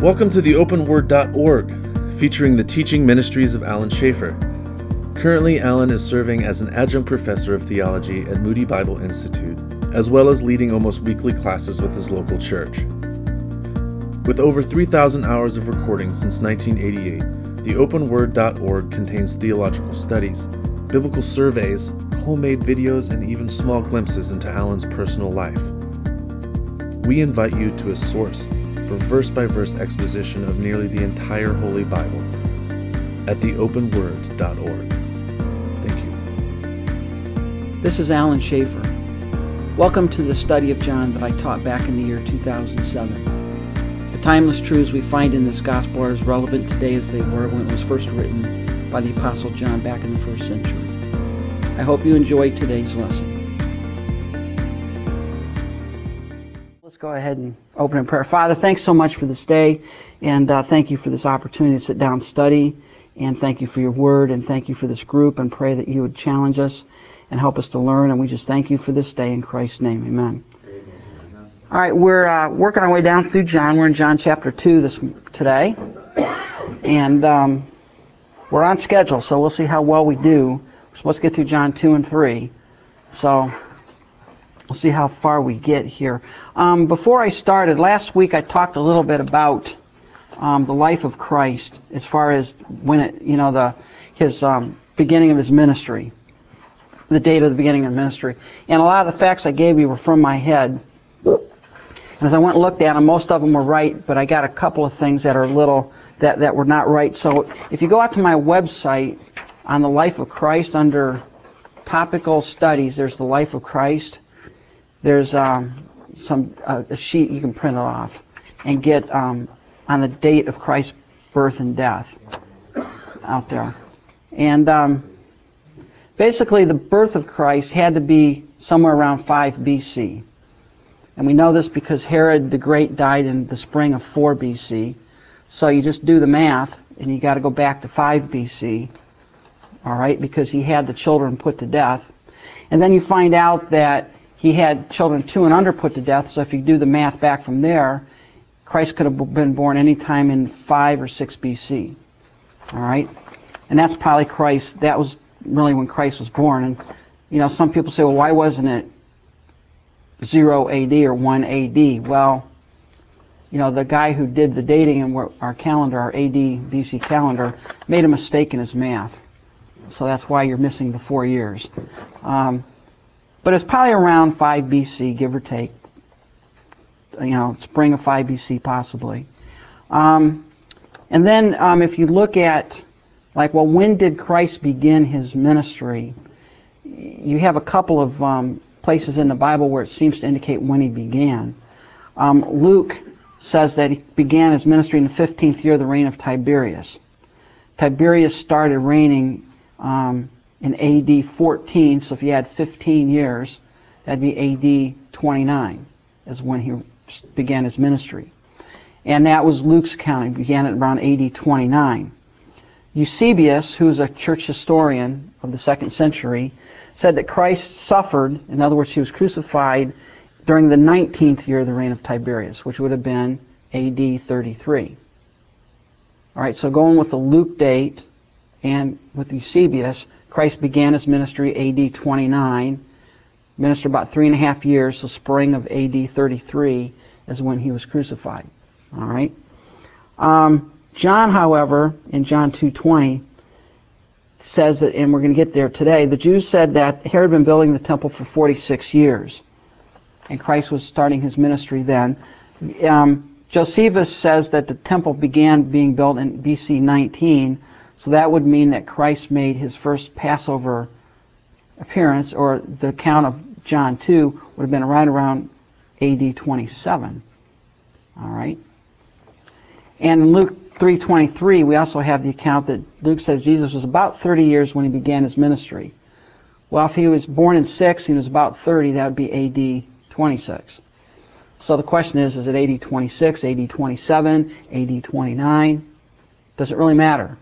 Welcome to the openword.org, featuring the teaching ministries of Alan Schaefer. Currently, Alan is serving as an adjunct professor of theology at Moody Bible Institute, as well as leading almost weekly classes with his local church. With over 3,000 hours of recording since 1988, the openword.org contains theological studies, biblical surveys, homemade videos, and even small glimpses into Alan's personal life. We invite you to a source for verse by verse exposition of nearly the entire Holy Bible at theopenword.org. Thank you. This is Alan Schaefer. Welcome to the study of John that I taught back in the year 2007. The timeless truths we find in this gospel are as relevant today as they were when it was first written by the Apostle John back in the first century. I hope you enjoy today's lesson. Go ahead and open in prayer. Father, thanks so much for this day, and uh, thank you for this opportunity to sit down and study, and thank you for your word, and thank you for this group, and pray that you would challenge us and help us to learn, and we just thank you for this day in Christ's name. Amen. Amen. All right, we're uh, working our way down through John. We're in John chapter 2 this today, and um, we're on schedule, so we'll see how well we do. We're supposed to get through John 2 and 3, so We'll see how far we get here. Um, before I started, last week I talked a little bit about um, the life of Christ as far as when it, you know, the his um, beginning of his ministry, the date of the beginning of ministry, and a lot of the facts I gave you were from my head. And as I went and looked at them, most of them were right, but I got a couple of things that are little that that were not right. So if you go out to my website on the life of Christ under topical studies, there's the life of Christ there's um, some uh, a sheet you can print it off and get um, on the date of Christ's birth and death out there. And um, basically, the birth of Christ had to be somewhere around 5 BC. And we know this because Herod the Great died in the spring of 4 BC. So you just do the math, and you got to go back to 5 BC, all right, because he had the children put to death. And then you find out that he had children two and under put to death, so if you do the math back from there, Christ could have been born any time in 5 or 6 BC. All right? And that's probably Christ. That was really when Christ was born. And, you know, some people say, well, why wasn't it 0 AD or 1 AD? Well, you know, the guy who did the dating in our calendar, our AD BC calendar, made a mistake in his math. So that's why you're missing the four years. Um, but it's probably around 5 BC, give or take. You know, spring of 5 BC possibly. Um, and then um, if you look at, like, well, when did Christ begin his ministry? You have a couple of um, places in the Bible where it seems to indicate when he began. Um, Luke says that he began his ministry in the 15th year of the reign of Tiberius. Tiberius started reigning um, in AD 14, so if you had 15 years, that'd be AD 29, is when he began his ministry. And that was Luke's. He began at around AD 29. Eusebius, who was a church historian of the second century, said that Christ suffered, in other words, he was crucified during the 19th year of the reign of Tiberius, which would have been AD 33. All right, so going with the Luke date and with Eusebius, Christ began his ministry AD 29, ministered about three and a half years, so spring of AD 33 is when he was crucified. All right. Um, John, however, in John 2:20, says that, and we're going to get there today. The Jews said that Herod had been building the temple for 46 years, and Christ was starting his ministry then. Um, Josephus says that the temple began being built in BC 19 so that would mean that Christ made his first Passover appearance, or the account of John 2 would have been right around AD 27. All right. And in Luke 3:23, we also have the account that Luke says Jesus was about 30 years when he began his ministry. Well, if he was born in 6, and he was about 30, that would be AD 26. So the question is, is it AD 26, AD 27, AD 29? Does it really matter?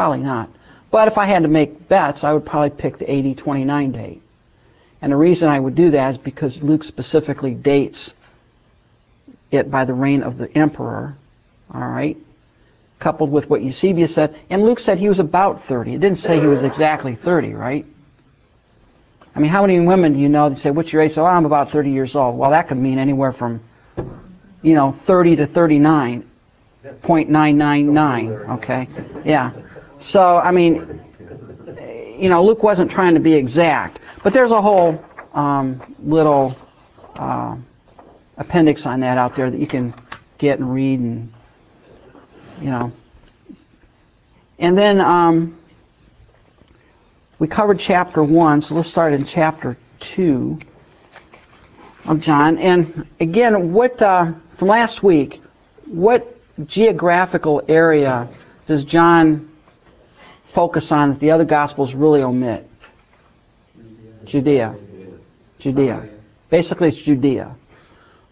Probably not. But if I had to make bets, I would probably pick the AD 29 date. And the reason I would do that is because Luke specifically dates it by the reign of the emperor. All right? Coupled with what Eusebius said. And Luke said he was about 30. It didn't say he was exactly 30, right? I mean, how many women do you know that say, what's your age? So, oh, I'm about 30 years old. Well, that could mean anywhere from, you know, 30 to 39. 0.999, okay? Yeah. So, I mean, you know, Luke wasn't trying to be exact. But there's a whole um, little uh, appendix on that out there that you can get and read and, you know. And then um, we covered chapter 1, so let's start in chapter 2 of John. And again, what uh, from last week, what geographical area does John focus on that the other Gospels really omit? Judea. Judea. Basically, it's Judea.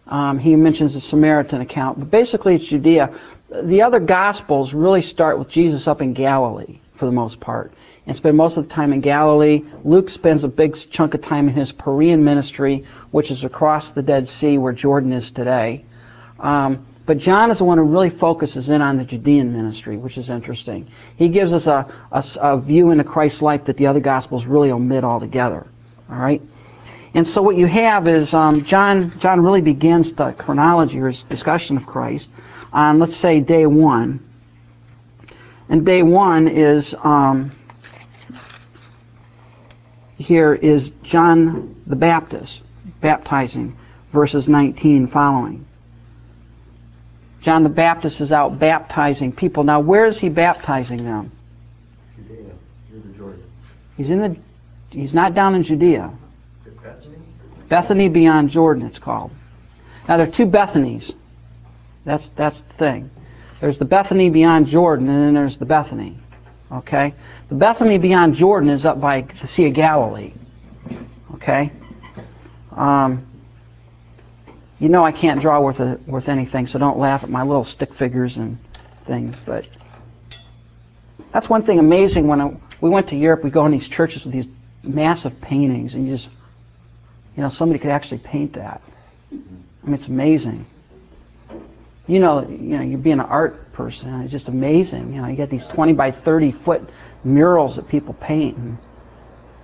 Um, he mentions the Samaritan account, but basically it's Judea. The other Gospels really start with Jesus up in Galilee for the most part and spend most of the time in Galilee. Luke spends a big chunk of time in his Perean ministry, which is across the Dead Sea where Jordan is today. Um, but John is the one who really focuses in on the Judean ministry, which is interesting. He gives us a, a, a view into Christ's life that the other Gospels really omit altogether. All right? And so what you have is um, John, John really begins the chronology or his discussion of Christ on, let's say, day one. And day one is, um, here is John the Baptist baptizing, verses 19 following. John the Baptist is out baptizing people. Now, where is he baptizing them? Judea, near the Jordan. He's in the. He's not down in Judea. Bethany? Bethany beyond Jordan, it's called. Now there are two Bethanys. That's that's the thing. There's the Bethany beyond Jordan, and then there's the Bethany. Okay, the Bethany beyond Jordan is up by the Sea of Galilee. Okay. Um, you know I can't draw worth a, worth anything, so don't laugh at my little stick figures and things. But that's one thing amazing. When I, we went to Europe, we go in these churches with these massive paintings, and you just, you know, somebody could actually paint that. I mean, it's amazing. You know, you know, you're being an art person. It's just amazing. You know, you get these 20 by 30 foot murals that people paint. And,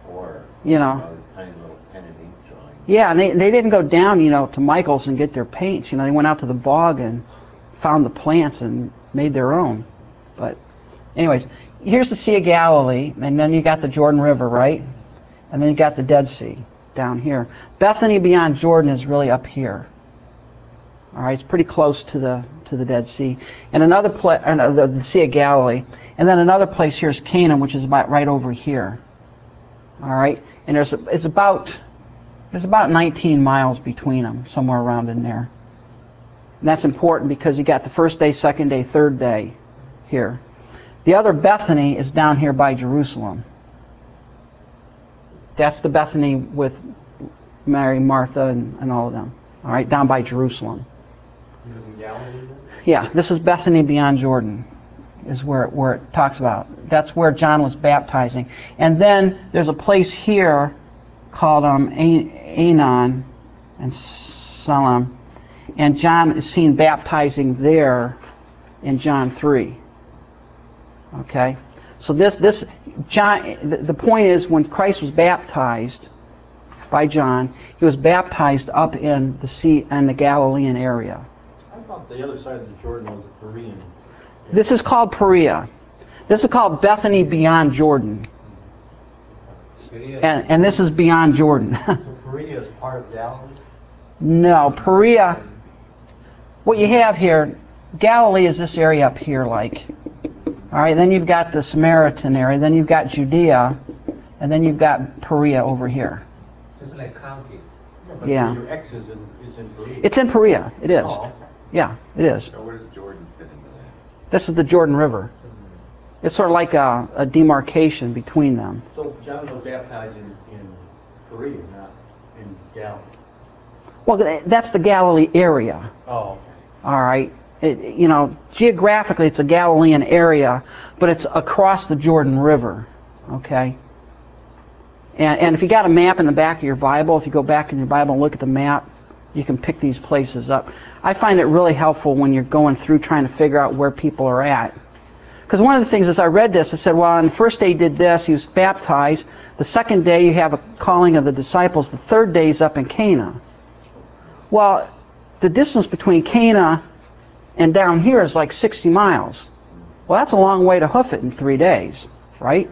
Or, you know, uh, tiny little pen and ink drawing. Yeah, and they, they didn't go down, you know, to Michael's and get their paints. You know, they went out to the bog and found the plants and made their own. But, anyways, here's the Sea of Galilee, and then you got the Jordan River, right? And then you got the Dead Sea down here. Bethany beyond Jordan is really up here. All right, it's pretty close to the to the Dead Sea. And another place, uh, the, the Sea of Galilee, and then another place here is Cana, which is about right over here. All right, and there's a, it's about there's about 19 miles between them, somewhere around in there. And that's important because you got the first day, second day, third day here. The other Bethany is down here by Jerusalem. That's the Bethany with Mary, Martha, and, and all of them. All right, down by Jerusalem. Yeah, this is Bethany beyond Jordan, is where it, where it talks about. That's where John was baptizing. And then there's a place here called um, Aenon and Salim, and John is seen baptizing there in John 3. Okay, so this this John. The, the point is, when Christ was baptized by John, he was baptized up in the sea in the Galilean area. I thought the other side of the Jordan was the Korean. This is called Perea. This is called Bethany beyond Jordan. And, and this is beyond Jordan. So Korea is part of Galilee? no, Perea. What you have here, Galilee is this area up here, like. All right, then you've got the Samaritan area, then you've got Judea, and then you've got Perea over here. It's like county. But Yeah. Your X is in, is in Korea. It's in Perea. It is. Oh, Yeah, it is. So where does Jordan fit into that? This is the Jordan River. It's sort of like a, a demarcation between them. So John was baptized in, in Korea, not in Galilee. Well, that's the Galilee area. Oh. All right. It, you know, geographically it's a Galilean area, but it's across the Jordan River. Okay. And, and if you got a map in the back of your Bible, if you go back in your Bible and look at the map, You can pick these places up. I find it really helpful when you're going through trying to figure out where people are at. Because one of the things as I read this, I said, well, on the first day he did this, he was baptized. The second day you have a calling of the disciples. The third day is up in Cana. Well, the distance between Cana and down here is like 60 miles. Well, that's a long way to hoof it in three days, right?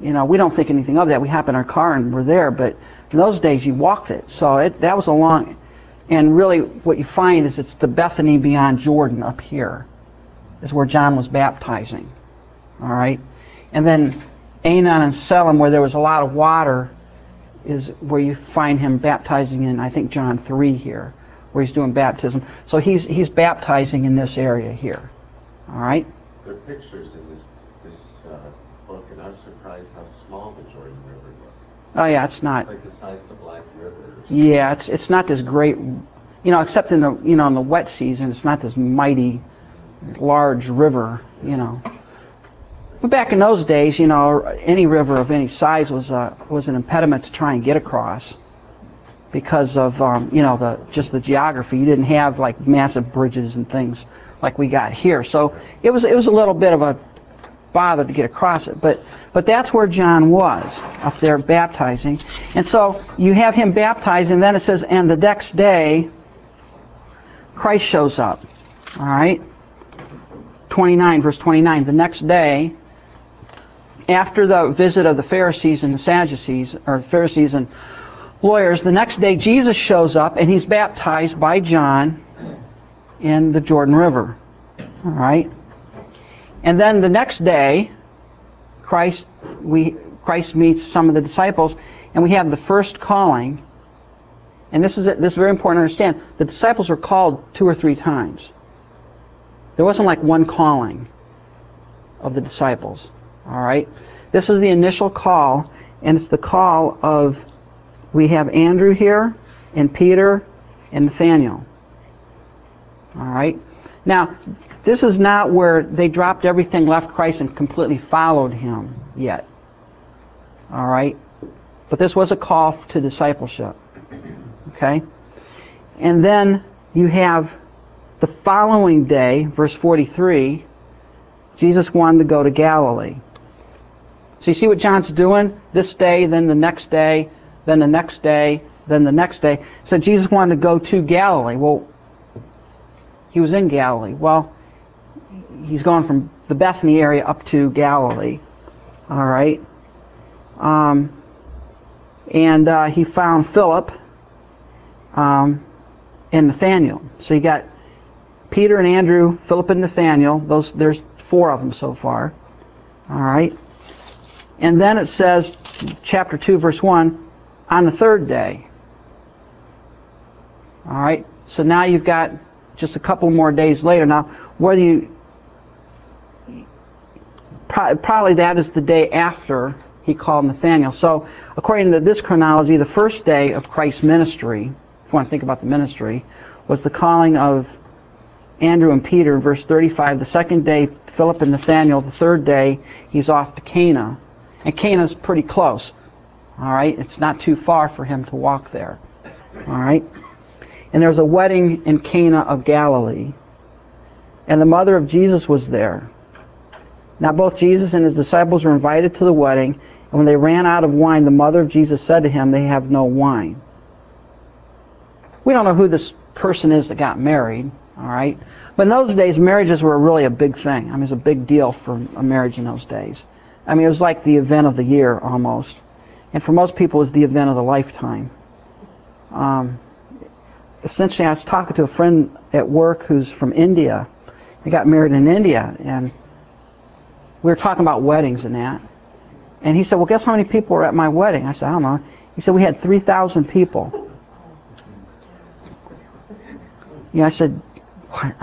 You know, we don't think anything of that. We hop in our car and we're there, but in those days you walked it. So it, that was a long, and really what you find is it's the Bethany beyond Jordan up here is where John was baptizing. All right? And then Aenon and Salim, where there was a lot of water, is where you find him baptizing in, I think, John 3 here, where he's doing baptism. So he's, he's baptizing in this area here. All right? There are pictures in this, this uh, book, and I was surprised how small the Jordan River looked. Oh, yeah, it's not. It's like the size of the Black River. Yeah, it's it's not this great, you know, except in the you know in the wet season, it's not this mighty, large river, you know. But back in those days, you know, any river of any size was uh, was an impediment to try and get across because of um, you know the just the geography. You didn't have like massive bridges and things like we got here, so it was it was a little bit of a bother to get across it. But but that's where John was up there baptizing, and so you have him baptized, and then it says, and the next day, Christ shows up. All right, 29 verse 29. The next day, after the visit of the Pharisees and the Sadducees, or Pharisees and lawyers, the next day Jesus shows up and he's baptized by John in the Jordan River. All right. And then the next day, Christ we Christ meets some of the disciples, and we have the first calling. And this is this is very important to understand. The disciples were called two or three times. There wasn't like one calling of the disciples. All right. This is the initial call, and it's the call of we have Andrew here, and Peter, and Nathaniel. All right. Now, this is not where they dropped everything, left Christ, and completely followed him yet. All right? But this was a call to discipleship. Okay? And then you have the following day, verse 43, Jesus wanted to go to Galilee. So you see what John's doing? This day, then the next day, then the next day, then the next day. So Jesus wanted to go to Galilee. Well, he was in Galilee. Well, he's gone from the Bethany area up to Galilee. All right. Um, and uh, he found Philip um, and Nathaniel. So you got Peter and Andrew, Philip and Nathaniel. Those there's four of them so far. All right. And then it says, chapter two, verse one, on the third day. All right. So now you've got just a couple more days later. Now, whether you probably that is the day after he called Nathaniel. So, according to this chronology, the first day of Christ's ministry, if you want to think about the ministry, was the calling of Andrew and Peter, verse 35. The second day, Philip and Nathaniel. The third day, he's off to Cana. And Cana's pretty close. All right? It's not too far for him to walk there. All right? And there was a wedding in Cana of Galilee. And the mother of Jesus was there. Now both Jesus and his disciples were invited to the wedding, and when they ran out of wine, the mother of Jesus said to him, They have no wine. We don't know who this person is that got married, all right? But in those days, marriages were really a big thing. I mean, it was a big deal for a marriage in those days. I mean, it was like the event of the year almost. And for most people, it was the event of the lifetime. Um, essentially, I was talking to a friend at work who's from India. He got married in India, and we were talking about weddings and that. And he said, well, guess how many people were at my wedding? I said, I don't know. He said, we had 3,000 people. Yeah, I said, what?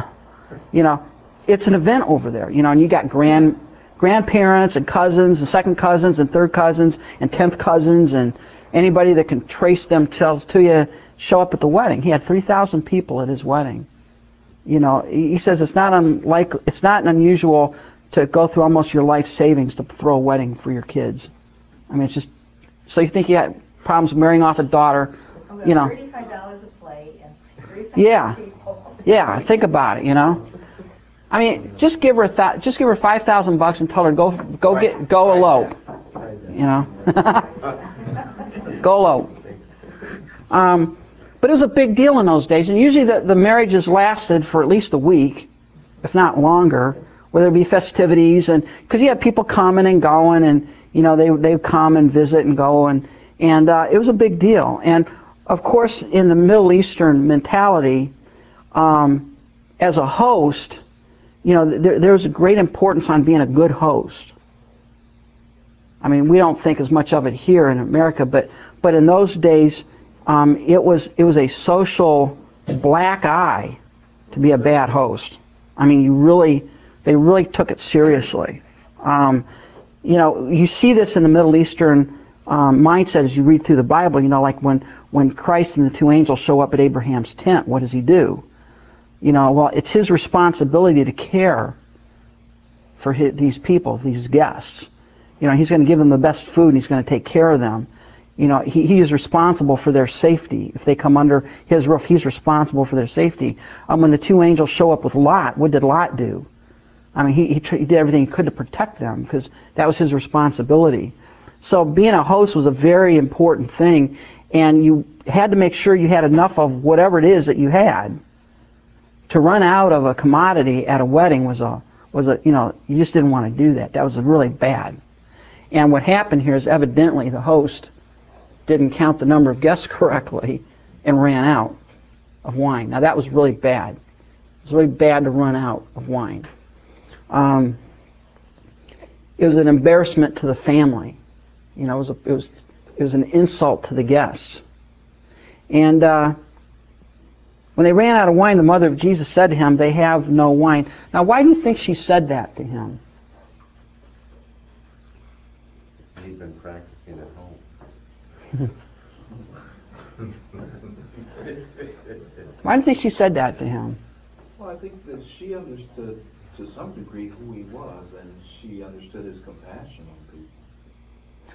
You know, it's an event over there, you know, and you got grand grandparents and cousins and second cousins and third cousins and tenth cousins and anybody that can trace them tells to you show up at the wedding. He had 3,000 people at his wedding. You know, he says it's not unlike it's not unusual to go through almost your life savings to throw a wedding for your kids. I mean, it's just so you think you got problems marrying off a daughter, you know. Thirty-five dollars a plate and Yeah. Yeah, think about it, you know. I mean, just give her a th- just give her 5,000 bucks and tell her go go get go elope. You know. go elope. Um, but it was a big deal in those days, and usually the, the marriages lasted for at least a week, if not longer, where there'd be festivities, and because you had people coming and going, and you know they they would come and visit and go, and and uh, it was a big deal. And of course, in the Middle Eastern mentality, um, as a host, you know there, there's a great importance on being a good host. I mean, we don't think as much of it here in America, but but in those days um, it was it was a social black eye to be a bad host. I mean, you really they really took it seriously. Um, you know, you see this in the Middle Eastern um, mindset as you read through the Bible. You know, like when when Christ and the two angels show up at Abraham's tent, what does he do? You know, well, it's his responsibility to care for his, these people, these guests. You know, he's going to give them the best food and he's going to take care of them you know, he, he is responsible for their safety. If they come under his roof, he's responsible for their safety. Um, when the two angels show up with Lot, what did Lot do? I mean, he, he, he did everything he could to protect them because that was his responsibility. So being a host was a very important thing, and you had to make sure you had enough of whatever it is that you had. To run out of a commodity at a wedding was a was a you know you just didn't want to do that. That was really bad. And what happened here is evidently the host didn't count the number of guests correctly and ran out of wine. Now that was really bad. It was really bad to run out of wine. Um, it was an embarrassment to the family. You know, it was a, it was it was an insult to the guests. And uh, when they ran out of wine, the mother of Jesus said to him, "They have no wine." Now, why do you think she said that to him? He'd been practicing at home. Why do you think she said that to him? Well, I think that she understood to some degree who he was, and she understood his compassion on people.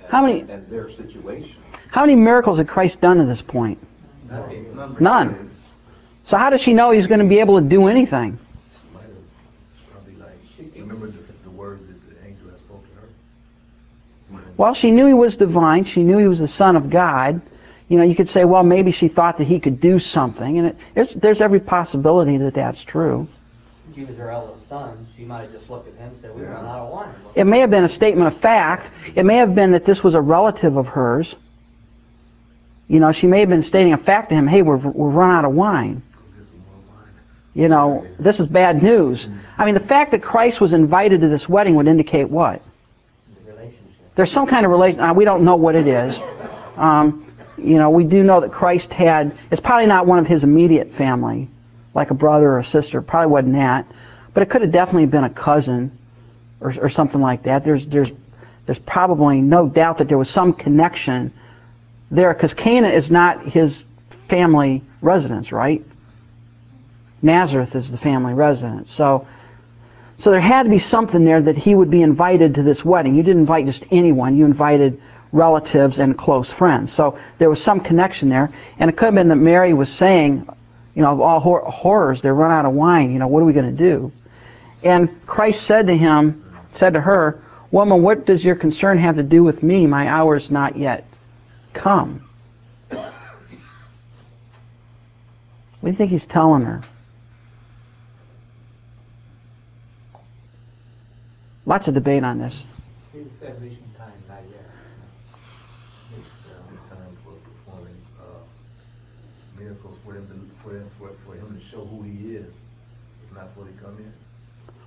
And, How many- And their situation. How many miracles had Christ done to this point? None. So how does she know he's going to be able to do anything? might have probably like, remember the, the words that the angel had spoken to her? Well, she knew he was divine. She knew he was the Son of God. You know, you could say, well, maybe she thought that he could do something, and it, there's, there's every possibility that that's true. He was her eldest son, she might have just looked at him and said, we run out of wine. It may have been a statement of fact. It may have been that this was a relative of hers. You know, she may have been stating a fact to him, hey, we're, we're run out of wine. Go get some more wine. You know, this is bad news. I mean, the fact that Christ was invited to this wedding would indicate what? There's some kind of relation. Uh, we don't know what it is. Um, you know, we do know that Christ had. It's probably not one of his immediate family, like a brother or a sister. Probably wasn't that, but it could have definitely been a cousin, or, or something like that. There's there's there's probably no doubt that there was some connection there, because Cana is not his family residence, right? Nazareth is the family residence. So, so there had to be something there that he would be invited to this wedding. You didn't invite just anyone. You invited relatives and close friends. So there was some connection there. And it could have been that Mary was saying, you know, of all hor- horrors, they run out of wine. You know, what are we going to do? And Christ said to him, said to her, Woman, what does your concern have to do with me? My hour is not yet come. What do you think he's telling her? Lots of debate on this. He said reaching time, not yet. It's, uh, it's time for performing, uh, miracles for him to, for him, for, for him to show who he is, if not of debate on this.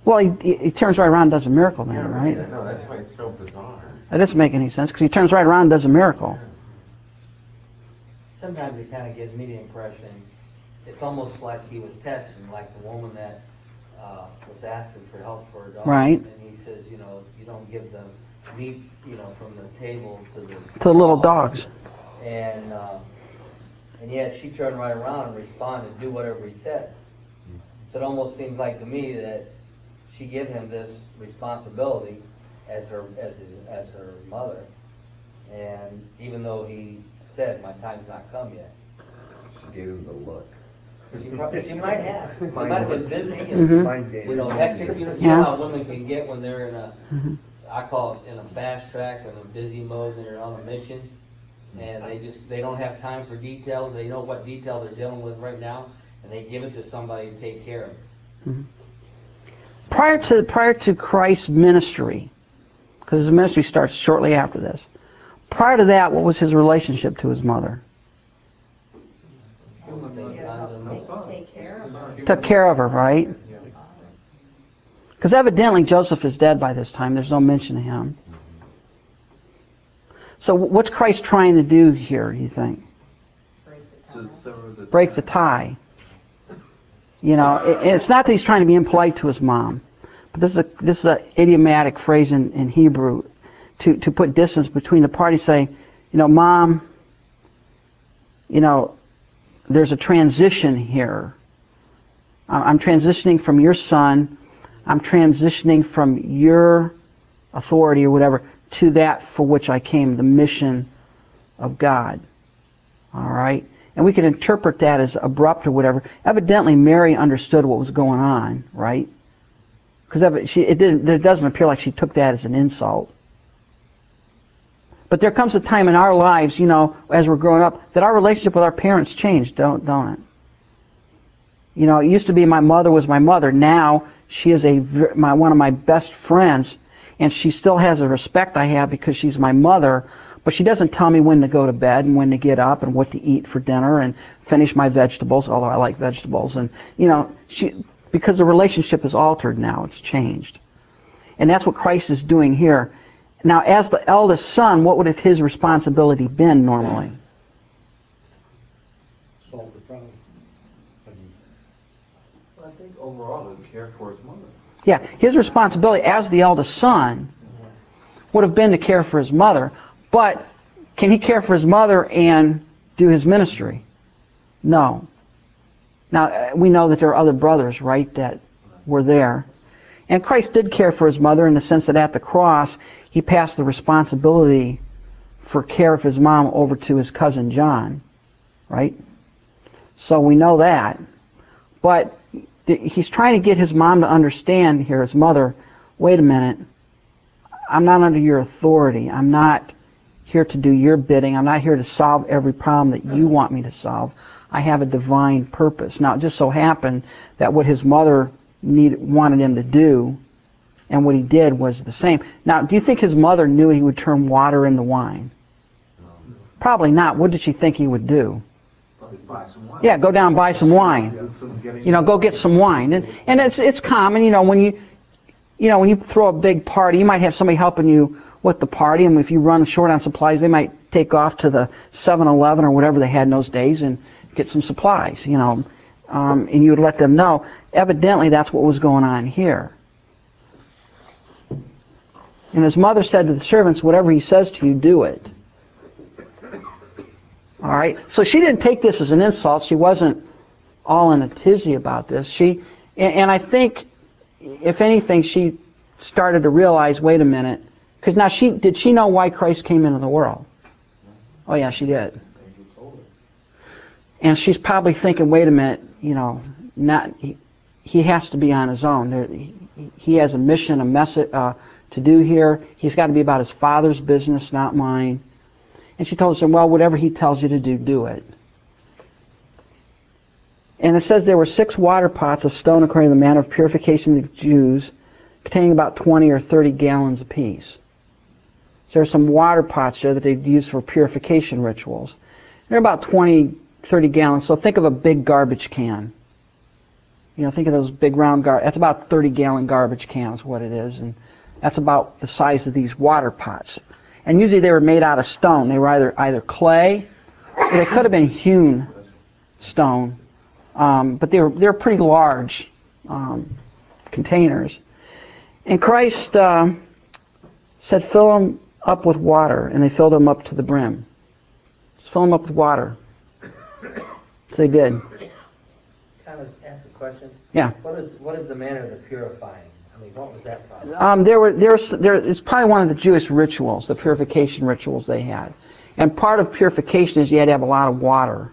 Well, he, he, he turns right around and does a miracle then, right? I know, that's why it's so bizarre. That doesn't make any sense because he turns right around and does a miracle. Sometimes it kind of gives me the impression, it's almost like he was testing, like the woman that uh, was asking for help for her daughter. Right. And he says, you know, you don't give the meat, you know, from the table to the... To the little dogs. And, uh, and yet she turned right around and responded, do whatever he says. So it almost seems like to me that she gave him this responsibility as her, as his, as her mother. And even though he said, my time's not come yet, She gave him the look. She probably, she might have. She might have been busy and, Mind games. you know, hectic, you know, you Yeah. know how women can get when they're in a, Mhm. I call it in a fast track, in a busy mode, and they're on a mission. And they just, they don't have time for details, they know what detail they're dealing with right now, and they give it to somebody to take care of it. Prior to prior to Christ's ministry, because his ministry starts shortly after this. Prior to that, what was his relationship to his mother? I would say sons and daughters. Take care of her. Took care of her, right? Because evidently Joseph is dead by this time. There's no mention of him. So what's Christ trying to do here, you think? Break the tie. You know, it, it's not that he's trying to be impolite to his mom, but this is a this is a idiomatic phrase in, in Hebrew to to put distance between the parties. Say, you know, mom, you know, there's a transition here. I'm transitioning from your son. I'm transitioning from your authority or whatever to that for which I came, the mission of God. All right? And we can interpret that as abrupt or whatever. Evidently, Mary understood what was going on, right? Because she, it, didn't, it doesn't appear like she took that as an insult. But there comes a time in our lives, you know, as we're growing up, that our relationship with our parents changed, don't, don't it? You know, it used to be my mother was my mother. Now she is a my one of my best friends, and she still has a respect I have because she's my mother. But she doesn't tell me when to go to bed and when to get up and what to eat for dinner and finish my vegetables, although I like vegetables. And you know, she because the relationship is altered now, it's changed, and that's what Christ is doing here. Now, as the eldest son, what would have his responsibility been normally? solve the problem. I think overall to care for his mother. Yeah, his responsibility as the eldest son would have been to care for his mother, but can he care for his mother and do his ministry? No. Now, uh, we know that there are other brothers, right, that were there. And Christ did care for his mother in the sense that at the cross, he passed the responsibility for care of his mom over to his cousin John, right? So we know that. But he's trying to get his mom to understand here, his mother, wait a minute, I'm not under your authority. I'm not here to do your bidding. I'm not here to solve every problem that you want me to solve. I have a divine purpose. Now, it just so happened that what his mother needed, wanted him to do and what he did was the same. Now, do you think his mother knew he would turn water into wine? Probably not. What did she think he would do? Probably buy some wine. Yeah, go down and buy some wine Get some- getting- you know, go get some wine. And, and it's, it's common, you know, when you, you know, when you throw a big party, you might have somebody helping you with the party, and if you run short on supplies, they might take off to the 7-Eleven or whatever they had in those days and get some supplies, you know, um, and you would let them know. Evidently, that's what was going on here. And his mother said to the servants, whatever he says to you, do it. All right. So she didn't take this as an insult. She wasn't all in a tizzy about this. She, and, I think, if anything, she started to realize, wait a minute, because now she did she know why Christ came into the world? Oh yeah, she did. And she's probably thinking, wait a minute, you know, not he, he has to be on his own. There, he, he has a mission, a message uh, to do here. He's got to be about his father's business, not mine. And she told us, well, whatever he tells you to do, do it. And it says there were six water pots of stone according to the manner of purification of the Jews, containing about 20 or 30 gallons apiece. So there are some water pots there that they'd use for purification rituals. They're about 20, 30 gallons. So think of a big garbage can. You know, think of those big round gar. That's about 30 gallon garbage cans, what it is, and that's about the size of these water pots. And usually they were made out of stone. They were either either clay, or they could have been hewn stone, um, but they were they were pretty large um, containers. And Christ uh, said, "Fill them up with water," and they filled them up to the brim. Just fill them up with water. So they did. Kind of ask a question? Yeah. What is, what is the manner of the purifying? What was that? Um, there were there's there it's probably one of the Jewish rituals, the purification rituals they had, and part of purification is you had to have a lot of water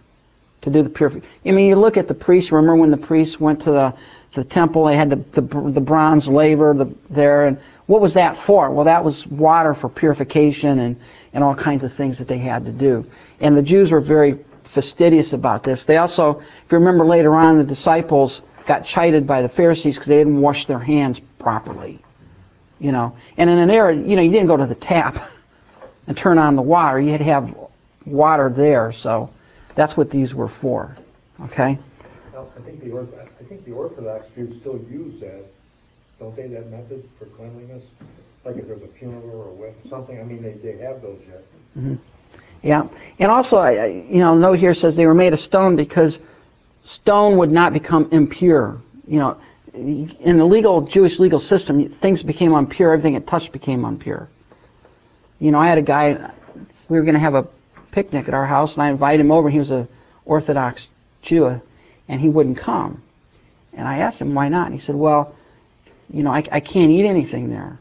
to do the purification. I mean, you look at the priests. Remember when the priests went to the the temple? They had the the, the bronze laver the, there, and what was that for? Well, that was water for purification and and all kinds of things that they had to do. And the Jews were very fastidious about this. They also, if you remember later on, the disciples got chided by the Pharisees because they didn't wash their hands properly. You know, and in an era, you know, you didn't go to the tap and turn on the water. You had to have water there. So that's what these were for. Okay. Well, I think the Orth, I think the Orthodox Jews still use that, don't they, that method for cleanliness? Like if there's a funeral or a wed- something, I mean, they, they have those yet. Mm-hmm. Yeah, and also, I- you know, note here says they were made of stone because stone would not become impure. You know, in the legal Jewish legal system, things became impure. Everything it touched became impure. You know, I had a guy. We were going to have a picnic at our house, and I invited him over. He was a Orthodox Jew, and he wouldn't come. And I asked him why not. And he said, "Well, you know, I, I can't eat anything there."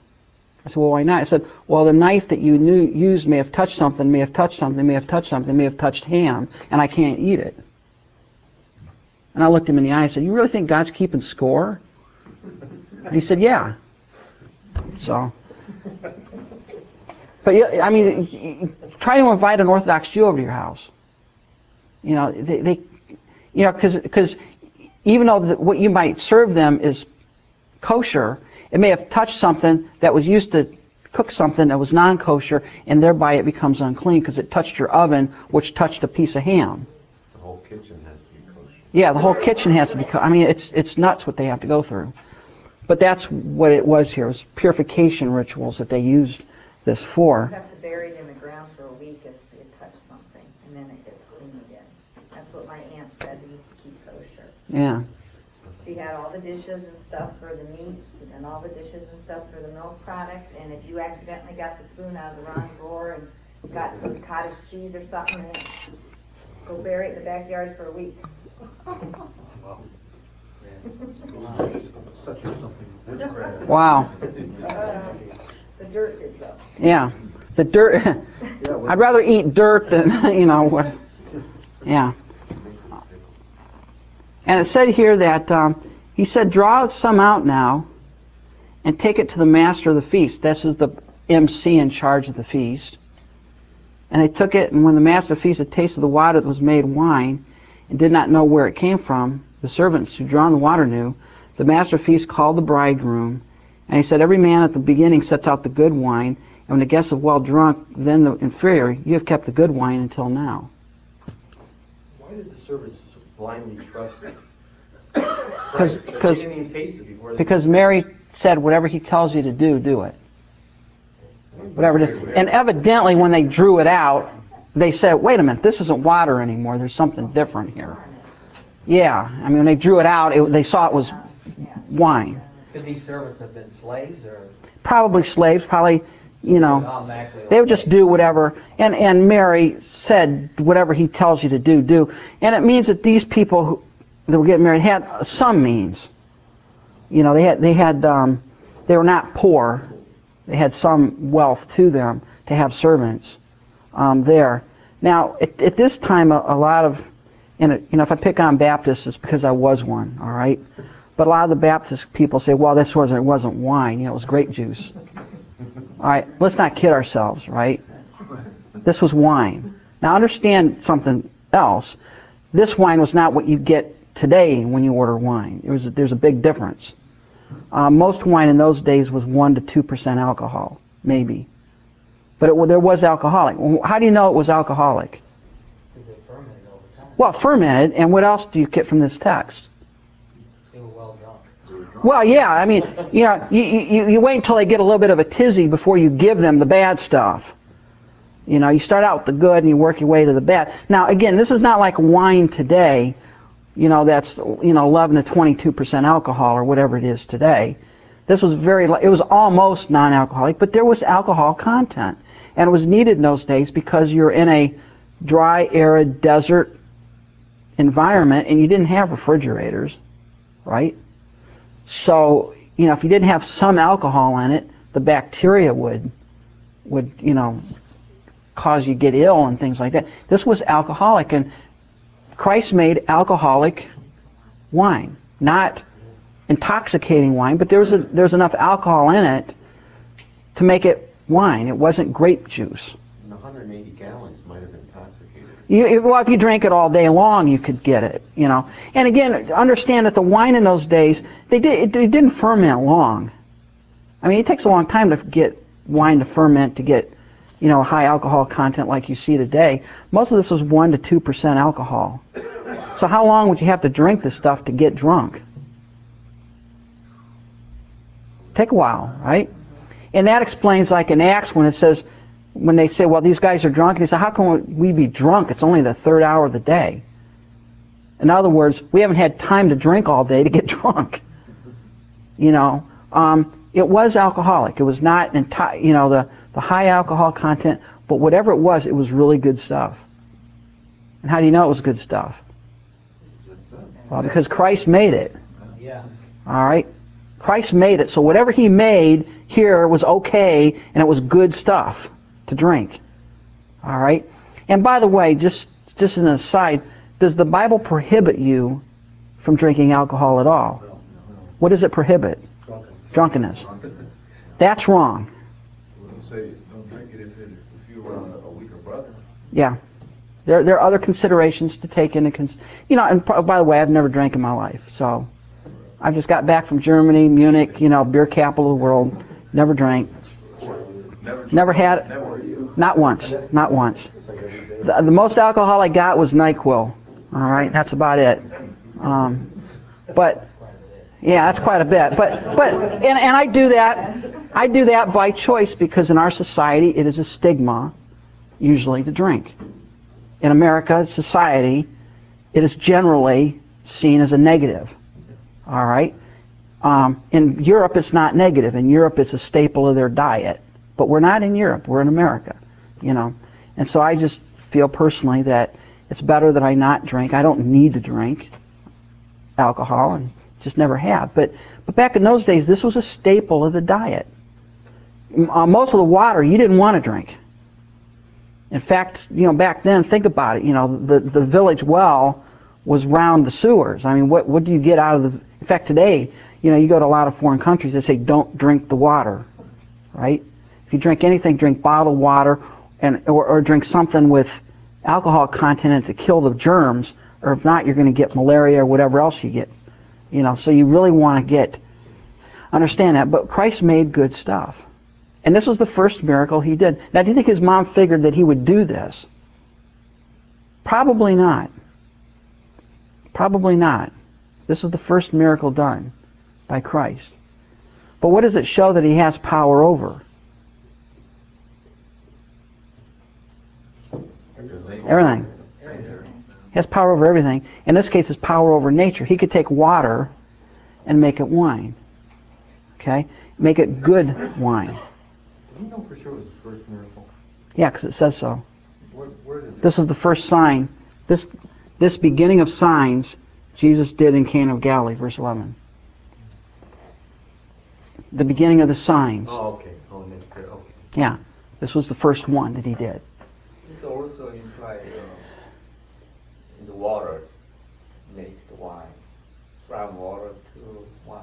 I said, well, why not? I said, well, the knife that you knew, used may have touched something, may have touched something, may have touched something, may have touched ham, and I can't eat it. And I looked him in the eye and said, you really think God's keeping score? And he said, yeah. So, but I mean, try to invite an Orthodox Jew over to your house. You know, they, they you know, because even though the, what you might serve them is kosher, it may have touched something that was used to cook something that was non-kosher, and thereby it becomes unclean because it touched your oven, which touched a piece of ham. The whole kitchen has to be kosher. Yeah, the whole kitchen has to be. I mean, it's it's nuts what they have to go through. But that's what it was here. It was purification rituals that they used this for. You have to bury it in the ground for a week if it touched something, and then it gets clean again. That's what my aunt said, we used to keep kosher. Yeah. She had all the dishes and stuff for the meats, and all the dishes and stuff for the milk products, and if you accidentally got the spoon out of the wrong drawer and got some cottage cheese or something, go bury it in the backyard for a week. Wow. The dirt so. Yeah. The dirt. I'd rather eat dirt than you know what. Yeah. And it said here that um, he said, "Draw some out now, and take it to the master of the feast." This is the MC in charge of the feast. And they took it, and when the master of the feast had tasted the water that was made wine, and did not know where it came from, the servants who drawn the water knew. The master feast called the bridegroom, and he said, "Every man at the beginning sets out the good wine, and when the guests have well drunk, then the inferior. You have kept the good wine until now." Why did the servants blindly trust him? 'Cause- 'cause- didn't even taste it before. Because Mary said, whatever he tells you to do, do it. Whatever it is. And evidently, when they drew it out, they said, wait a minute, this isn't water anymore. There's something different here. Yeah. I mean, when they drew it out, it, they saw it was wine. Could these servants have been slaves or Probably slaves, probably, you know, they would just do whatever. And, and Mary said, whatever he tells you to do, do. And it means that these people who, that were getting married had some means. You know, they had, they had, um, they were not poor. They had some wealth to them to have servants um, there. Now, at, at this time, a, a lot of, and you know, if I pick on Baptists, it's because I was one, all right. But a lot of the Baptist people say, well, this wasn't, it wasn't wine, you know, it was grape juice. All right, let's not kid ourselves, right? This was wine. Now understand something else. This wine was not what you get today when you order wine. It was, there's a big difference. Uh, most wine in those days was 1 to 2% alcohol, maybe. But it, there was alcoholic. How do you know it was alcoholic? Because fermented. Well, fermented, and what else do you get from this text? They were well drunk. Well, yeah, I mean, you know, you, you, you wait until they get a little bit of a tizzy before you give them the bad stuff. You know, you start out with the good and you work your way to the bad. Now, again, this is not like wine today, you know, that's, you know, 11 to 22% alcohol or whatever it is today. This was very, it was almost non-alcoholic, but there was alcohol content. And it was needed in those days because you're in a dry, arid desert environment and you didn't have refrigerators, right? So, you know, if you didn't have some alcohol in it, the bacteria would, would, you know, cause you get ill and things like that. This was alcoholic, and Christ made alcoholic wine, not intoxicating wine, but there was a, there's enough alcohol in it to make it wine. It wasn't grape juice. And hundred and eighty gallons might have intoxicated. You, well, if you drank it all day long, you could get it, you know. And again, understand that the wine in those days, they did, it, it didn't ferment long. I mean, it takes a long time to get wine to ferment to get, you know, high alcohol content like you see today. Most of this was one to two percent alcohol. So how long would you have to drink this stuff to get drunk? Take a while, right? And that explains, like in Acts, when it says, when they say, well, these guys are drunk, and they say, how can we be drunk? It's only the third hour of the day. In other words, we haven't had time to drink all day to get drunk. You know, um, it was alcoholic. It was not, enti- you know, the, the high alcohol content, but whatever it was, it was really good stuff. And how do you know it was good stuff? Well, because Christ made it. Yeah. All right? Christ made it. So whatever he made here was okay and it was good stuff to drink. All right? And by the way, just just as an aside, does the Bible prohibit you from drinking alcohol at all? What does it prohibit? Drunkenness. That's wrong. Well, say, don't drink it if, you're a weaker brother. Yeah. There, there are other considerations to take into cons- You know, and pro- by the way, I've never drank in my life, so I've just got back from Germany, Munich, you know, beer capital of the world. Never drank. Never. Had, not once, not once. The, the most alcohol I got was Nyquil. All right, that's about it. Um, but yeah, that's quite a bit. But but and, and I do that. I do that by choice because in our society it is a stigma, usually to drink. In America society, it is generally seen as a negative. All right. Um, in Europe, it's not negative. In Europe, it's a staple of their diet. But we're not in Europe. We're in America. You know. And so I just feel personally that it's better that I not drink. I don't need to drink alcohol and just never have. But but back in those days, this was a staple of the diet. Uh, most of the water you didn't want to drink. In fact, you know, back then, think about it. You know, the the village well was round the sewers. I mean, what what do you get out of the? In fact, today, you know, you go to a lot of foreign countries, they say don't drink the water, right? If you drink anything, drink bottled water, and or, or drink something with alcohol content to kill the germs, or if not, you're going to get malaria or whatever else you get. You know, so you really want to get understand that. But Christ made good stuff. And this was the first miracle he did. Now, do you think his mom figured that he would do this? Probably not. Probably not. This is the first miracle done by Christ. But what does it show that he has power over? Everything. He has power over everything. In this case, it's power over nature. He could take water and make it wine. Okay? Make it good wine. Do you know for sure it was the first miracle? Yeah, because it says so. Where, where did This is the first sign. This this beginning of signs Jesus did in Cana of Galilee, verse 11. The beginning of the signs. Oh, okay. Oh. Okay. Yeah, this was the first one that he did. This also implies uh, in the water makes the wine, from water to wine.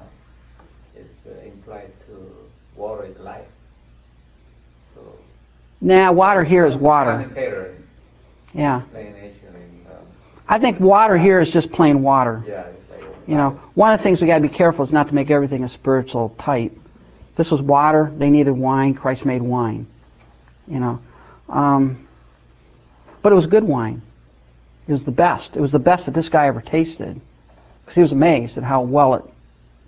It's uh, implied to water is life. So Nah, water here is water. Yeah, um, I think water here is just plain water. yeah, You know, one of the things we got to be careful is not to make everything a spiritual type. This was water. They needed wine. Christ made wine. You know, um, but it was good wine. It was the best. It was the best that this guy ever tasted, because he was amazed at how well it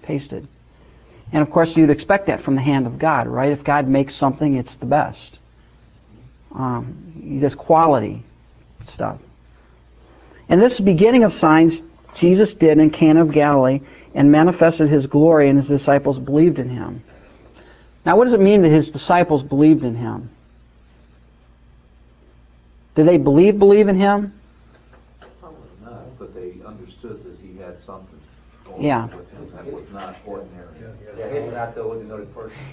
tasted. And of course, you'd expect that from the hand of God, right? If God makes something, it's the best. Um, there's quality stuff. And this beginning of signs Jesus did in Cana of Galilee and manifested his glory, and his disciples believed in him. Now, what does it mean that his disciples believed in him? Did they believe believe in him? Probably not, but they understood that he had something Yeah. not yeah, he's not.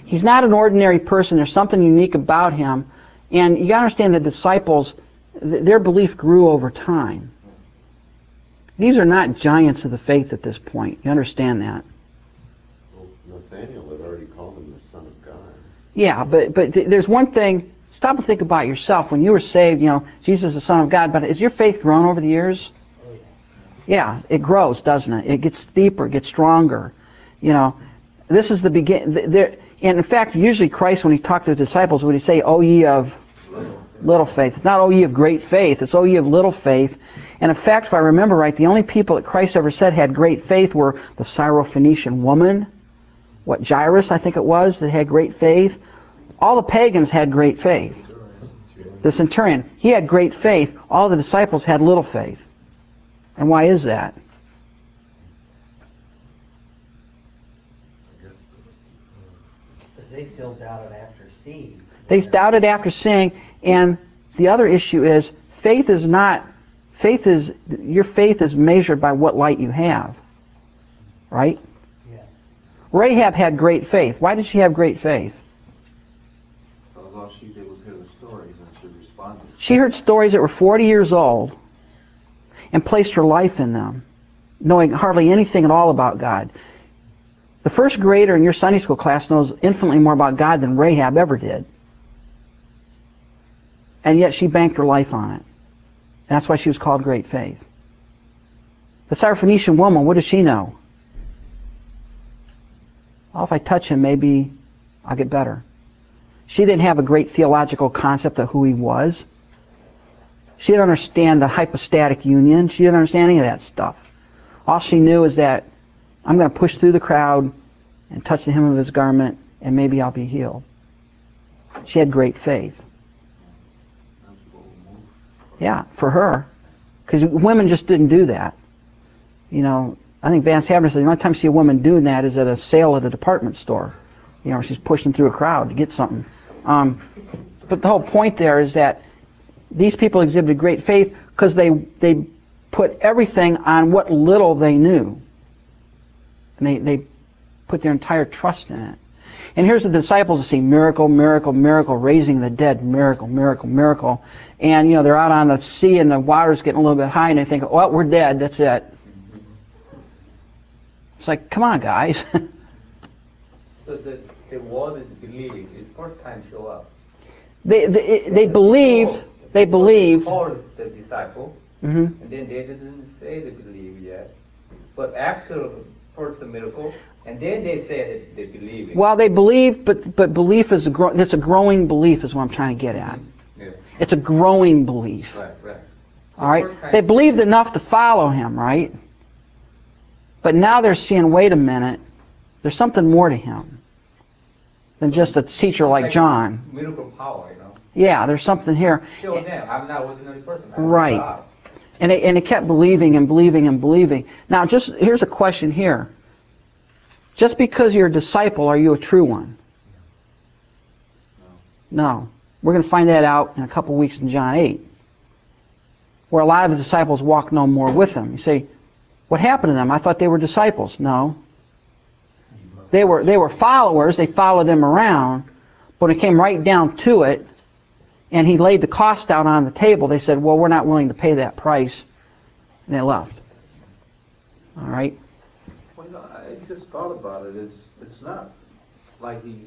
He's not an ordinary person. There's something unique about him. And you got to understand the disciples, th- their belief grew over time. these are not giants of the faith at this point. You understand that? Well, Nathaniel had already called him the son of God. Yeah, but but th- there's one thing. Stop and think about yourself. When you were saved, you know Jesus is the Son of God. But has your faith grown over the years? Oh, yeah, it grows, doesn't it? It gets deeper, it gets stronger. You know, this is the begin. th- There, and in fact, usually Christ, when he talked to the disciples, would he say, "O ye of little faith"? It's not "O ye of great faith." It's "O ye of little faith." And in fact, if I remember right, the only people that Christ ever said had great faith were the Syrophoenician woman, what Jairus, I think it was, that had great faith. All the pagans had great faith. The centurion, he had great faith. All the disciples had little faith. And why is that? They still doubted after seeing. They doubted after seeing, and the other issue is faith is not faith is your faith is measured by what light you have. Right? Rahab had great faith. Why did she have great faith? Because all she did was hear the stories and she responded. She heard stories that were 40 years old and placed her life in them, knowing hardly anything at all about God. The first grader in your Sunday school class knows infinitely more about God than Rahab ever did. And yet she banked her life on it. And that's why she was called Great Faith. The Syrophoenician woman, what does she know? Well, if I touch him, maybe I'll get better. She didn't have a great theological concept of who he was. She didn't understand the hypostatic union. She didn't understand any of that stuff. All she knew is that I'm going to push through the crowd and touch the hem of his garment, and maybe I'll be healed. She had great faith. Yeah, for her. Because women just didn't do that. You know, I think Vance Havner said the only time you see a woman doing that is at a sale at a department store. You know, she's pushing through a crowd to get something. Um, but the whole point there is that these people exhibited great faith because they they put everything on what little they knew. And they, they put their entire trust in it. And here's the disciples that see miracle, miracle, miracle, raising the dead, miracle, miracle, miracle. And, you know, they're out on the sea and the water's getting a little bit high and they think, well, we're dead, that's it. It's like, come on, guys. So the, the word is believing, is first time show up. they, they, they believed, they believed. Called the disciple, hmm and then they didn't say they believe yet. But after first the miracle, and then they said they believe it. Well, they believe, but, but belief is a, grow, it's a growing belief is what I'm trying to get at. Yeah, It's a growing belief. right, right. So All right? They believed enough to follow him, right? But now they're seeing, wait a minute, there's something more to him than just a teacher like John. Miracle power, you know. Yeah, there's something here. Show them, I'm not ordinary person. I'm Right. God. And it, and they kept believing and believing and believing. Now, just here's a question here. Just because you're a disciple, are you a true one? No. We're going to find that out in a couple weeks in John 8, where a lot of the disciples walk no more with him. You say, what happened to them? I thought they were disciples. No. They were, they were followers. They followed him around. But when it came right down to it, and he laid the cost out on the table, they said, well, we're not willing to pay that price. And they left. All right? Well, you know, I just thought about it, it's, it's not like he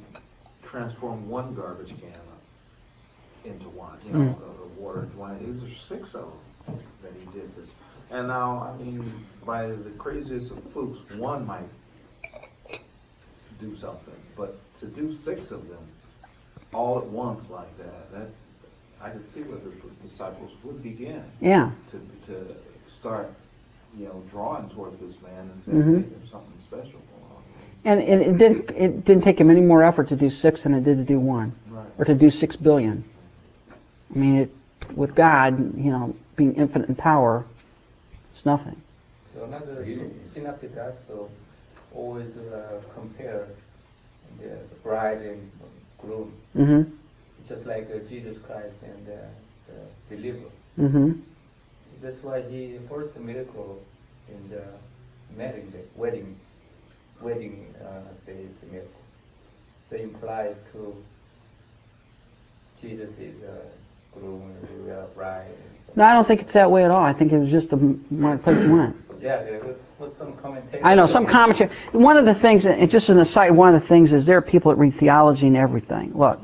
transformed one garbage can into wine, you know, Mm. water into wine, these are six of them that he did this. And now, I mean, by the craziest of flukes, one might do something, but to do six of them all at once like that, that, I could see where the disciples would begin Yeah. to, to start, you know, drawing toward this man and say, Mhm. hey, there's something special going on. And it, it didn't it didn't take him any more effort to do six than it did to do one, Right. or to do six billion. I mean, it, with God, you know, being infinite in power, it's nothing. So another synoptic gospel always uh, compare the bride and groom, hmm just like uh, Jesus Christ and uh, the deliverer. hmm That's why he first miracle in the marriage, the wedding, wedding uh, days miracle. So implied to Jesus is a groom and we are bride. No, I don't think it's that way at all. I think it was just the marketplace he went. Yeah, would some commentators. I know some commentary. One of the things, and just an aside, one of the things is there are people that read theology and everything. Look,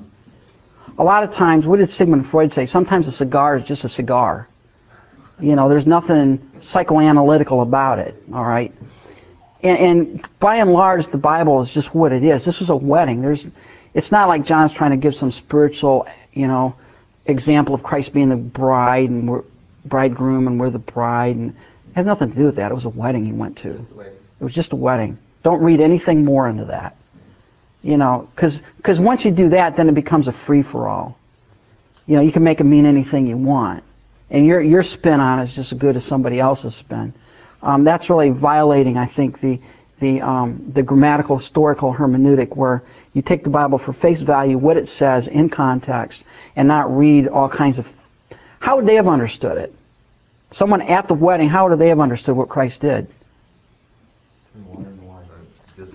a lot of times, what did Sigmund Freud say? Sometimes a cigar is just a cigar. You know, there's nothing psychoanalytical about it. All right, and, and by and large, the Bible is just what it is. This was a wedding. There's, it's not like John's trying to give some spiritual, you know, example of Christ being the bride and we're bridegroom and we're the bride and it has nothing to do with that. It was a wedding he went to. It was just a wedding. Don't read anything more into that. You know, because once you do that, then it becomes a free for all. You know, you can make it mean anything you want, and your your spin on it is just as good as somebody else's spin. Um, that's really violating, I think, the the um, the grammatical historical hermeneutic, where you take the Bible for face value, what it says in context, and not read all kinds of. How would they have understood it? Someone at the wedding, how would they have understood what Christ did?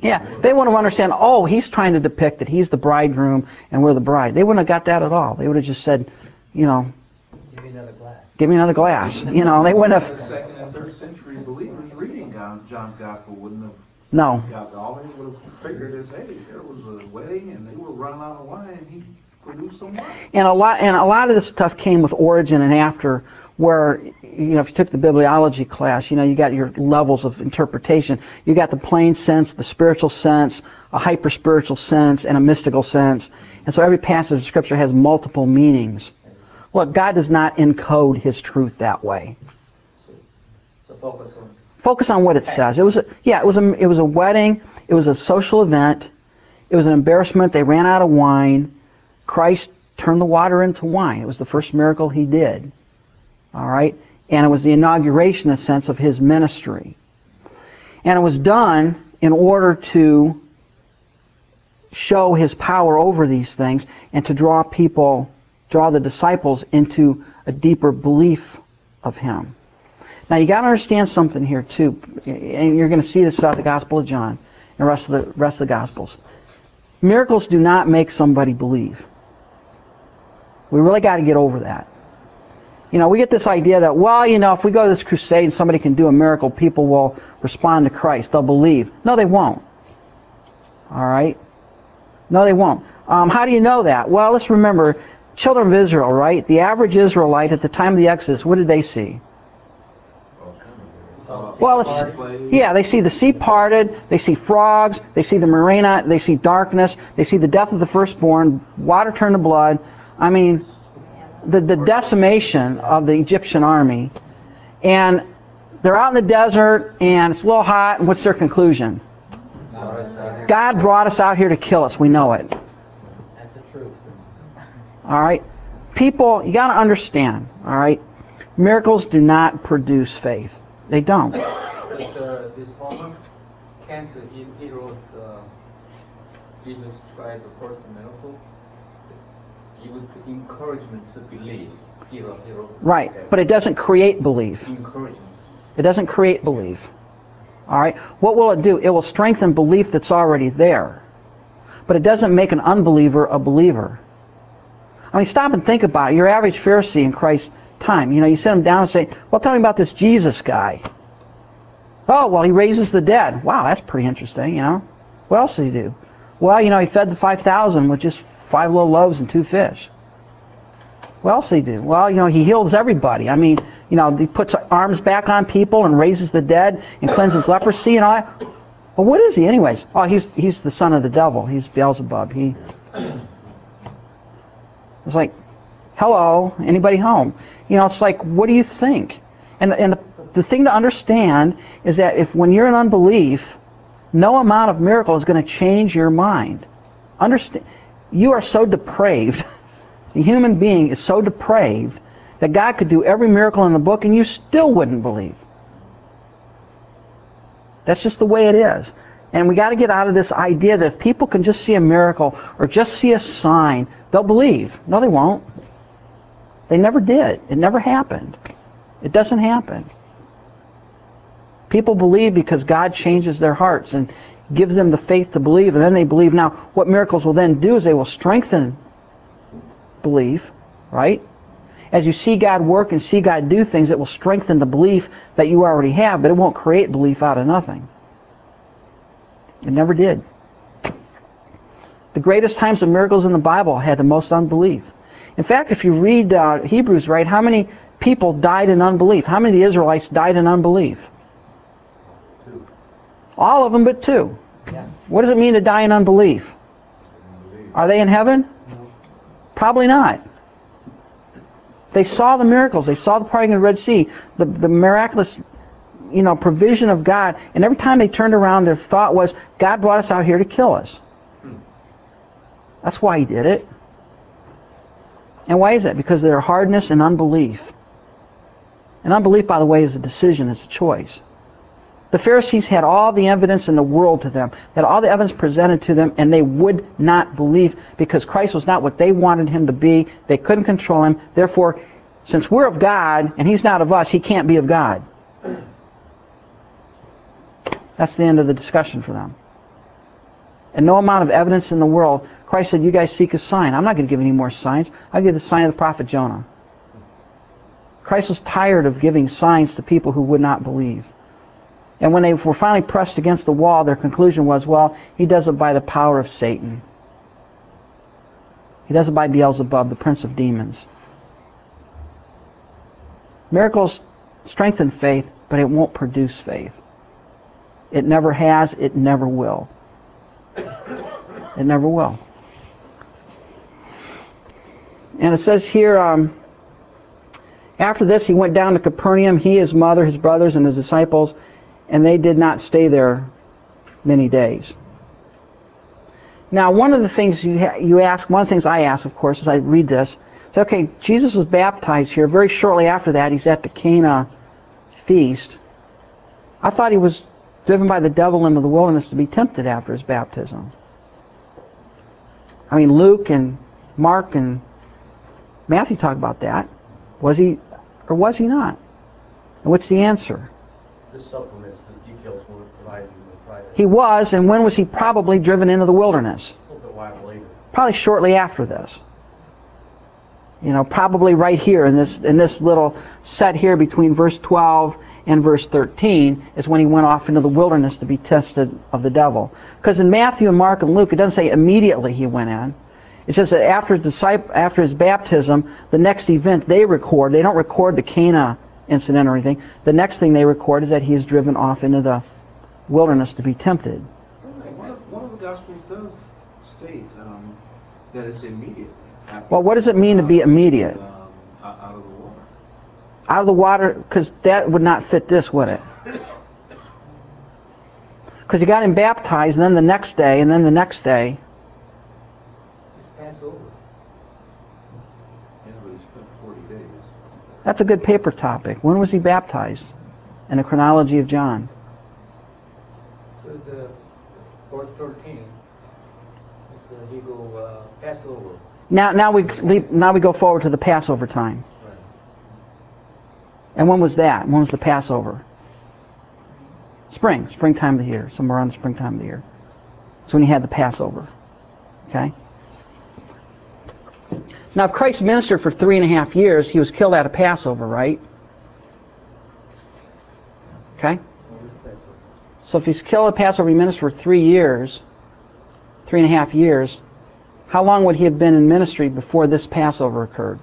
Yeah, they wouldn't have understand, oh, he's trying to depict that he's the bridegroom and we're the bride. They wouldn't have got that at all. They would have just said, you know, Give me another glass. give me another glass. You know, they wouldn't have, second and third century believers reading John's gospel wouldn't have no. got, all they would have figured is, hey, there was a wedding and they were running out of wine and he produced some wine. And a lot, and a lot of this stuff came with Origen and after, where you know if you took the bibliology class, you know you got your levels of interpretation. You got the plain sense, the spiritual sense, a hyper spiritual sense, and a mystical sense. And so every passage of scripture has multiple meanings. Look, God does not encode His truth that way. So focus on, Focus on what it says. It was a, yeah, it was a it was a wedding. It was a social event. It was an embarrassment. They ran out of wine. Christ turned the water into wine. It was the first miracle He did. All right? And it was the inauguration, in a sense, of his ministry. And it was done in order to show his power over these things and to draw people, draw the disciples into a deeper belief of him. Now you got to understand something here too, and you're going to see this throughout the Gospel of John and rest of the rest of the Gospels. Miracles do not make somebody believe. We really got to get over that you know, we get this idea that, well, you know, if we go to this crusade and somebody can do a miracle, people will respond to Christ. They'll believe. No, they won't. All right? No, they won't. Um, how do you know that? Well, let's remember, children of Israel, right? The average Israelite at the time of the Exodus, what did they see? Well, it's, yeah, they see the sea parted, they see frogs, they see the manna, they see darkness, they see the death of the firstborn, water turned to blood. I mean, the, the decimation of the Egyptian army. And they're out in the desert and it's a little hot. And what's their conclusion? God brought us out here to kill us. We know it. that's the truth. All right? People, you got to understand, all right? Miracles do not produce faith. They don't. But uh, this he, he wrote, uh, Jesus tried the first miracle. He was encouragement to believe. He wrote, he wrote Right. But it doesn't create belief. encouragement. It doesn't create belief. All right? What will it do? It will strengthen belief that's already there. But it doesn't make an unbeliever a believer. I mean, stop and think about it. Your average Pharisee in Christ's time, you know, you sit him down and say, well, tell me about this Jesus guy. Oh, well, he raises the dead. Wow, that's pretty interesting, you know. What else did he do? Well, you know, he fed the 5,000 with just five little loaves and two fish. What else did he do? Well, you know, he heals everybody. I mean, you know, he puts arms back on people and raises the dead and cleanses leprosy and all that. Well, what is he, anyways? Oh, he's he's the son of the devil. He's Beelzebub. He. It's like, hello, anybody home? You know, it's like, what do you think? And and the, the thing to understand is that if when you're in unbelief, no amount of miracle is going to change your mind. Understand? You are so depraved. The human being is so depraved that God could do every miracle in the book and you still wouldn't believe. That's just the way it is. And we got to get out of this idea that if people can just see a miracle or just see a sign, they'll believe. No, they won't. They never did. It never happened. It doesn't happen. People believe because God changes their hearts and gives them the faith to believe, and then they believe. Now, what miracles will then do is they will strengthen belief, right? As you see God work and see God do things, it will strengthen the belief that you already have, but it won't create belief out of nothing. It never did. The greatest times of miracles in the Bible had the most unbelief. In fact, if you read uh, Hebrews right, how many people died in unbelief? How many of the Israelites died in unbelief? Two. All of them but two. Yeah. What does it mean to die in unbelief? Are they in heaven? Probably not. They saw the miracles. They saw the parting of the Red Sea, the, the miraculous, you know, provision of God. And every time they turned around, their thought was, God brought us out here to kill us. That's why He did it. And why is that? Because of their hardness and unbelief. And unbelief, by the way, is a decision. It's a choice. The Pharisees had all the evidence in the world to them, had all the evidence presented to them, and they would not believe because Christ was not what they wanted him to be. They couldn't control him. Therefore, since we're of God and he's not of us, he can't be of God. That's the end of the discussion for them. And no amount of evidence in the world. Christ said, You guys seek a sign. I'm not going to give any more signs. I'll give the sign of the prophet Jonah. Christ was tired of giving signs to people who would not believe. And when they were finally pressed against the wall, their conclusion was, well, he does it by the power of Satan. He does it by Beelzebub, the prince of demons. Miracles strengthen faith, but it won't produce faith. It never has, it never will. It never will. And it says here, um, after this, he went down to Capernaum, he, his mother, his brothers, and his disciples, and they did not stay there many days. Now, one of the things you ha- you ask, one of the things I ask, of course, as I read this, is okay, Jesus was baptized here. Very shortly after that, he's at the Cana feast. I thought he was driven by the devil into the wilderness to be tempted after his baptism. I mean, Luke and Mark and Matthew talk about that. Was he, or was he not? And what's the answer? This supplements the details we were provided in the He was, and when was he probably driven into the wilderness? a little bit while later. Probably shortly after this. You know, probably right here in this in this little set here between verse 12 and verse 13 is when he went off into the wilderness to be tested of the devil. Because in Matthew and Mark and Luke, it doesn't say immediately he went in. It's just that after his, after his baptism, the next event they record, they don't record the Cana incident or anything. The next thing they record is that he is driven off into the wilderness to be tempted. One of, one of the Gospels does state um, that it's immediate. Well, what does it mean to be immediate? Um, out of the water. Out of the water, because that would not fit this, would it? Because you got him baptized, and then the next day, and then the next day. Passover. Yeah, but he spent 40 days. That's a good paper topic. When was he baptized? In the chronology of John. So the verse 13, so he go uh, Passover. Now, now we leave, now we go forward to the Passover time. Right. And when was that? When was the Passover? Spring, springtime of the year, somewhere around the springtime of the year. So when he had the Passover. Okay? Now, if Christ ministered for three and a half years, he was killed at a Passover, right? Okay? So if he's killed at Passover, he ministered for three years, three and a half years, how long would he have been in ministry before this Passover occurred?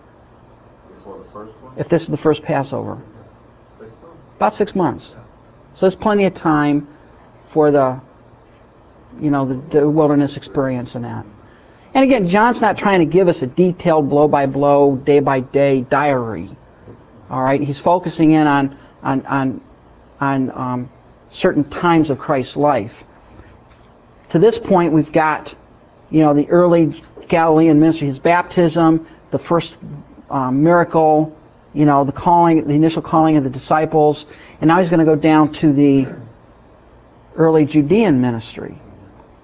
Before the first one? If this is the first Passover? Six. About six months. So there's plenty of time for the, you know, the, the wilderness experience and that. And again, John's not trying to give us a detailed blow by blow, day by day diary. All right, he's focusing in on on on on um, certain times of Christ's life. To this point, we've got, you know, the early Galilean ministry, his baptism, the first um, miracle, you know, the calling, the initial calling of the disciples, and now he's going to go down to the early Judean ministry,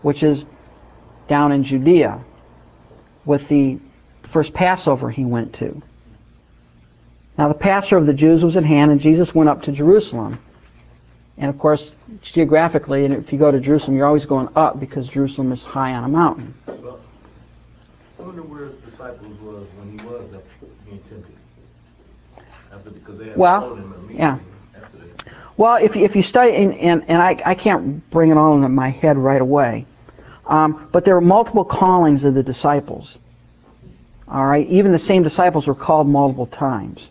which is down in Judea with the first Passover he went to. Now, the Passover of the Jews was at hand, and Jesus went up to Jerusalem. And of course, geographically, and if you go to Jerusalem, you're always going up because Jerusalem is high on a mountain. Well, I wonder where his disciples was when he was up being tempted. After, because they had Well, him yeah. after. Well, if, if you study, and, and, and I, I can't bring it all in my head right away, um, but there are multiple callings of the disciples. All right, even the same disciples were called multiple times.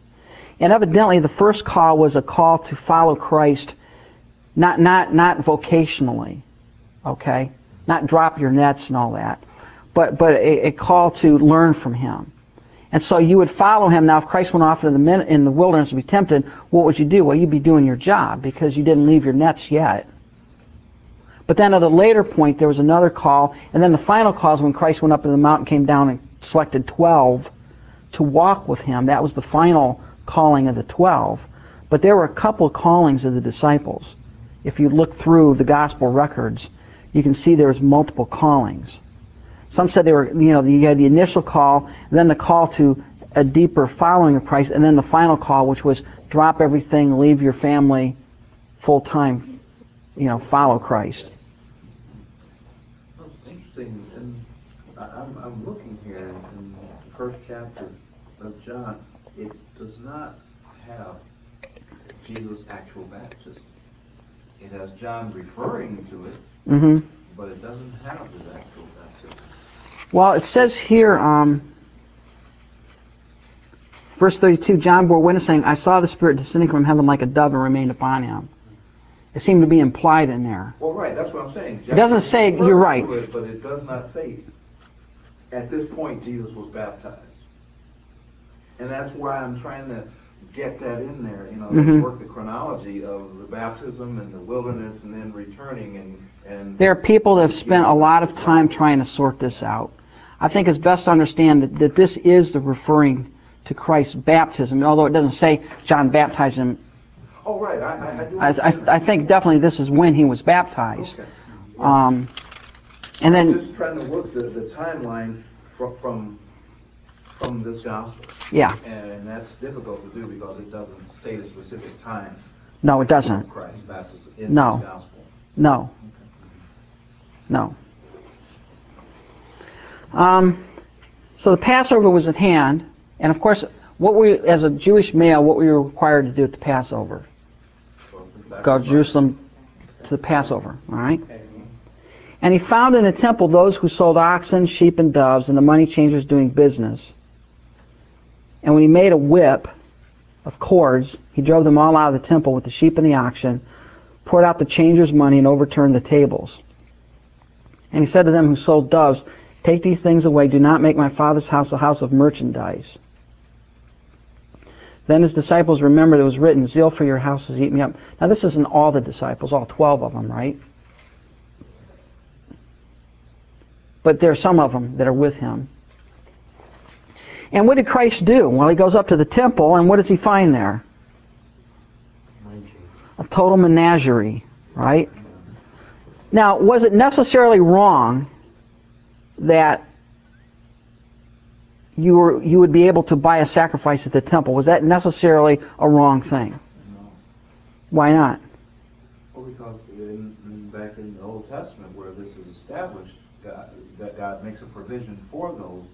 And evidently, the first call was a call to follow Christ, not, not, not vocationally, okay? Not drop your nets and all that, but, but a, a call to learn from Him. And so you would follow him. Now, if Christ went off in the wilderness to be tempted, what would you do? Well, you'd be doing your job because you didn't leave your nets yet. But then at a later point, there was another call, and then the final call is when Christ went up into the mountain, came down, and selected 12 to walk with him. That was the final calling of the 12. But there were a couple of callings of the disciples. If you look through the gospel records, you can see there was multiple callings. Some said they were, you know, you had the initial call, then the call to a deeper following of Christ, and then the final call, which was drop everything, leave your family, full time, you know, follow Christ. Well, it's Interesting, and I, I'm, I'm looking here in in the first chapter of John, it does not have Jesus' actual baptism. It has John referring to it, hmm but it doesn't have his actual baptism. Well, it says here, um, verse 32, John bore witness saying, I saw the Spirit descending from heaven like a dove and remained upon him. It seemed to be implied in there. Well, right, that's what I'm saying. It doesn't say- you're right. it, But it does not say, at this point, Jesus was baptized. And that's why I'm trying to get that in there, you know, Mhm. work the chronology of the baptism and the wilderness and then returning and, and. There are people that have spent a lot of time trying to sort this out. I think it's best to understand that, that this is the referring to Christ's baptism, although it doesn't say John baptized him. Oh, right, I, I- I do. I, I, I think definitely this is when he was baptized. Okay. Um, and I'm then, just trying to work the, the timeline from, from, from this gospel. yeah, And that's difficult to do because it doesn't state a specific time no, it doesn't. Christ's baptism in No. gospel. No. No. Um, so the Passover was at hand, and of course, what we, as a Jewish male, what we were required to do at the Passover? Go to Jerusalem to the Passover, all right? And he found in the temple those who sold oxen, sheep, and doves, and the money changers doing business. And when he made a whip of cords, he drove them all out of the temple with the sheep and the oxen, poured out the changers' money, and overturned the tables. And he said to them who sold doves, Take these things away. Do not make my father's house a house of merchandise. Then his disciples remembered it was written, Zeal for your house has eaten me up. Now, this isn't all the disciples, all 12 of them, right? But there are some of them that are with him. And what did Christ do? Well, he goes up to the temple, and what does he find there? A total menagerie, right? Now, was it necessarily wrong that you were you would be able to buy a sacrifice at the temple? Was that necessarily a wrong thing? No. Why not? Well, because in, back in the Old Testament where this is established, God, that God makes a provision for those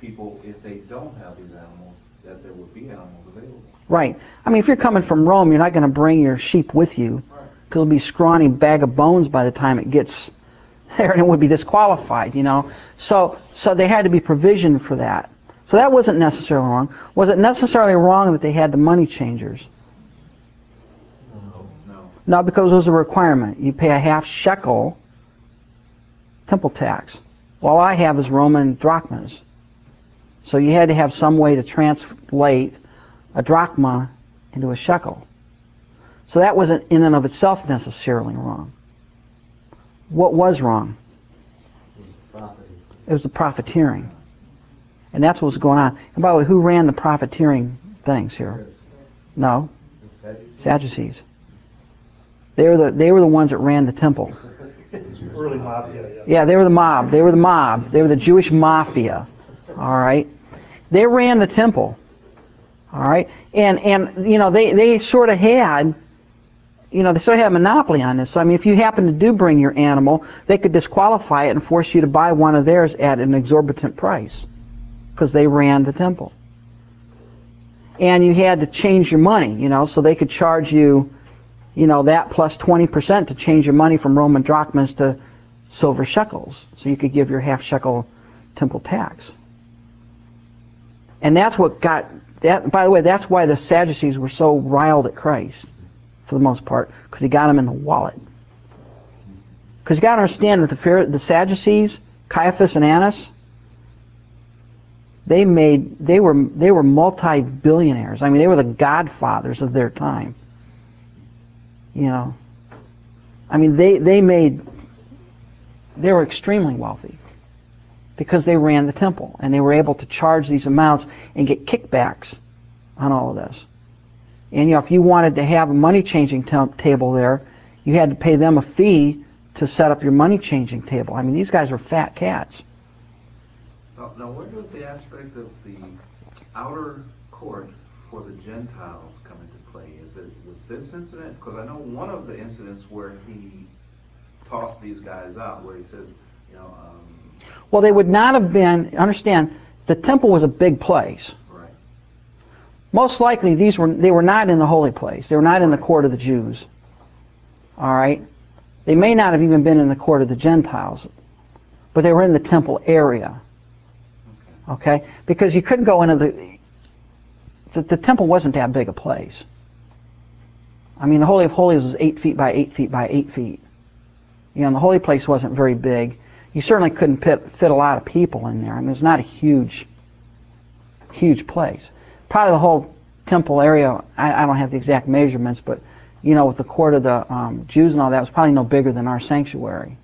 people if they don't have these animals, that there would be animals available. Right. I mean, if you're coming from Rome, you're not going to bring your sheep with you Right. It'll be a scrawny bag of bones by the time it gets there, and it would be disqualified. You know. So so they had to be provisioned for that. So that wasn't necessarily wrong. Was it necessarily wrong that they had the money changers? No. No. No, because it was a requirement. You pay a half shekel temple tax. All I have is Roman drachmas. So you had to have some way to translate a drachma into a shekel. So that wasn't in and of itself necessarily wrong. What was wrong? It was the profiteering. And that's what was going on. And by the way, who ran the profiteering things here? No. Sadducees. They were the they were the ones that ran the temple. Early yeah, yeah. Yeah, they were the mob. They were the mob. They were the Jewish mafia. All right. They ran the temple. All right. And and you know they they sort of had you know they sort of had a monopoly on this. So I mean if you happen to do bring your animal, they could disqualify it and force you to buy one of theirs at an exorbitant price because they ran the temple. and you had to change your money, you know, so they could charge you, you know, that plus 20% to change your money from Roman drachmas to silver shekels, so you could give your half shekel temple tax. And that's what got that. By the way, that's why the Sadducees were so riled at Christ, for the most part, because he got them in the wallet. Because you got to understand that the, the Sadducees, Caiaphas and Annas, they made they were they were multi-billionaires. I mean, they were the godfathers of their time. You know, I mean, they they made they were extremely wealthy because they ran the temple and they were able to charge these amounts and get kickbacks on all of this. And you know, if you wanted to have a money changing table there, you had to pay them a fee to set up your money changing table. I mean, these guys were fat cats. Now, now where the aspect of the outer court for the Gentiles come into play? Is it with this incident? Because I know one of the incidents where he tossed these guys out, where he said, you know, um, Well, they would not have been. Understand, the temple was a big place. right, Most likely, these were they were not in the holy place. They were not in the court of the Jews. All right, they may not have even been in the court of the Gentiles, but they were in the temple area. Okay, because you couldn't go into the the, the temple wasn't that big a place. I mean, the holy of holies was eight feet by eight feet by eight feet. You know, the holy place wasn't very big. You certainly couldn't fit, fit a lot of people in there. I mean, it's not a huge, huge place. Probably the whole temple area. I, I don't have the exact measurements, but you know, with the court of the um, Jews and all that, was probably no bigger than our sanctuary.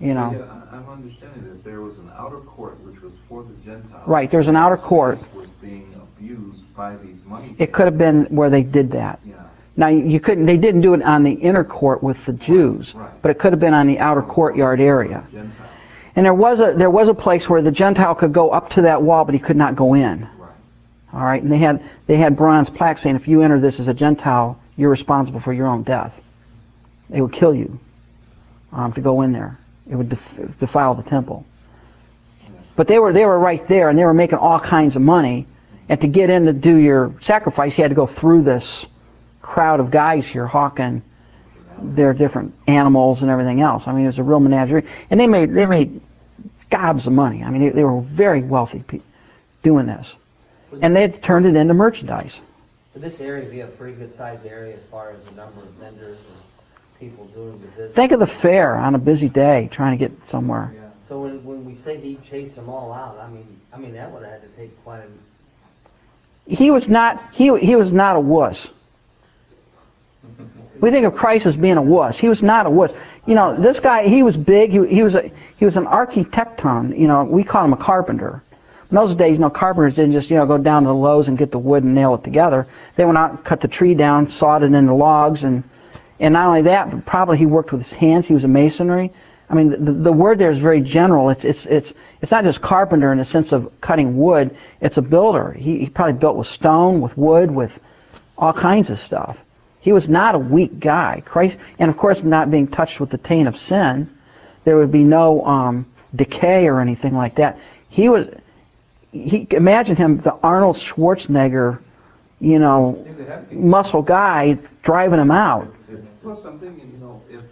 You know, Yeah, I'm understanding that there was an outer court which was for the Gentiles. Right, there's an outer court. Was being abused by these money. it could have been where they did that. Yeah. Now you couldn't. They didn't do it on the inner court with the Jews, Right. but it could have been on the outer courtyard area. And there was a there was a place where the Gentile could go up to that wall, but he could not go in. Right. All right, and they had they had bronze plaques saying, if you enter this as a Gentile, you're responsible for your own death. They would kill you um, to go in there. It would def- defile the temple. But they were they were right there, and they were making all kinds of money. And to get in to do your sacrifice, you had to go through this crowd of guys here hawking their different animals and everything else. I mean, it was a real menagerie, and they made they made gobs of money. I mean, they, they were very wealthy people doing this, and they had turned it into merchandise. Would this area be a pretty good sized area as far as the number of vendors and people doing the business? Think of the fair on a busy day trying to get somewhere. So when, when we say he chased them all out, I mean, I mean, that would have had to take quite a, He was not he he was not a wuss. We think of Christ as being a wuss. He was not a wuss. You know, this guy he was big. He he was a he was an architecton. You know, we call him a carpenter. In those days, you know, carpenters didn't just you know go down to the Lowe's and get the wood and nail it together. They went out and cut the tree down, sawed it into logs, and and not only that, but probably he worked with his hands. He was a masonry. I mean, the, the word there is very general. It's it's it's it's not just carpenter in the sense of cutting wood. It's a builder. He, he probably built with stone, with wood, with all kinds of stuff. He was not a weak guy. Christ, and of course, not being touched with the taint of sin, there would be no um, decay or anything like that. He was. He imagine him, the Arnold Schwarzenegger, you know, muscle guy driving him out. Plus, I'm thinking, you know, if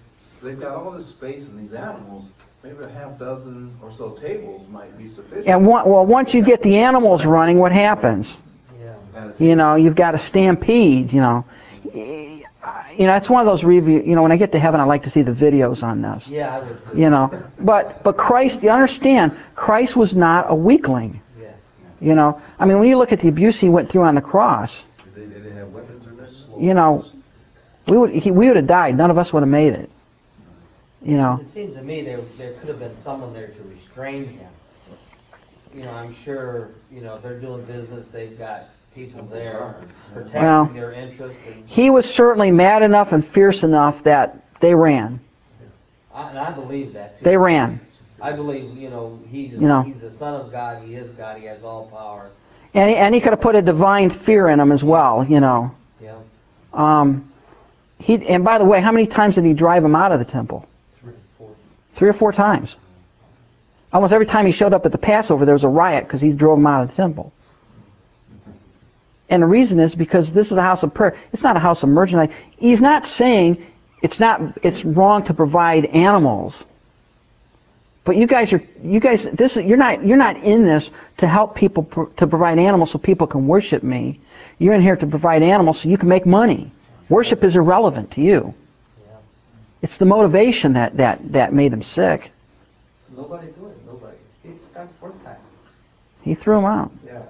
they've got all this space and these animals, maybe a half dozen or so tables might be sufficient. And one, well, once you get the animals running, what happens? yeah. You know, you've got a stampede. You know, you know, it's one of those review. You know, when I get to heaven, I like to see the videos on this. Yeah, I would. You know, but but Christ, you understand, Christ was not a weakling. Yes. You know, I mean, when you look at the abuse he went through on the cross, They, they didn't have weapons or nothing? you know, we would he, we would have died. None of us would have made it. You know, It seems to me there, there could have been someone there to restrain him. You know, I'm sure, you know, they're doing business, they've got people there Well- protecting their interests, and he was certainly mad enough and fierce enough that they ran. I, and I believe that too. They ran. I believe, you know, he's, You know. he's the son of God, he is God, he has all power, And he, and he could have put a divine fear in them as well, you know. know. Um, he and by the way, how many times did he drive him out of the temple? Three or four times. Almost every time he showed up at the Passover, there was a riot because he drove him out of the temple. And the reason is because this is a house of prayer. It's not a house of merchandise. He's not saying it's not it's wrong to provide animals. But you guys are you guys this is, you're not you're not in this to help people pr- to provide animals so people can worship me. You're in here to provide animals so you can make money. Worship is irrelevant to you. It's the motivation that that that made him sick. So nobody do it, nobody. He's start first time. He threw him out. Yeah.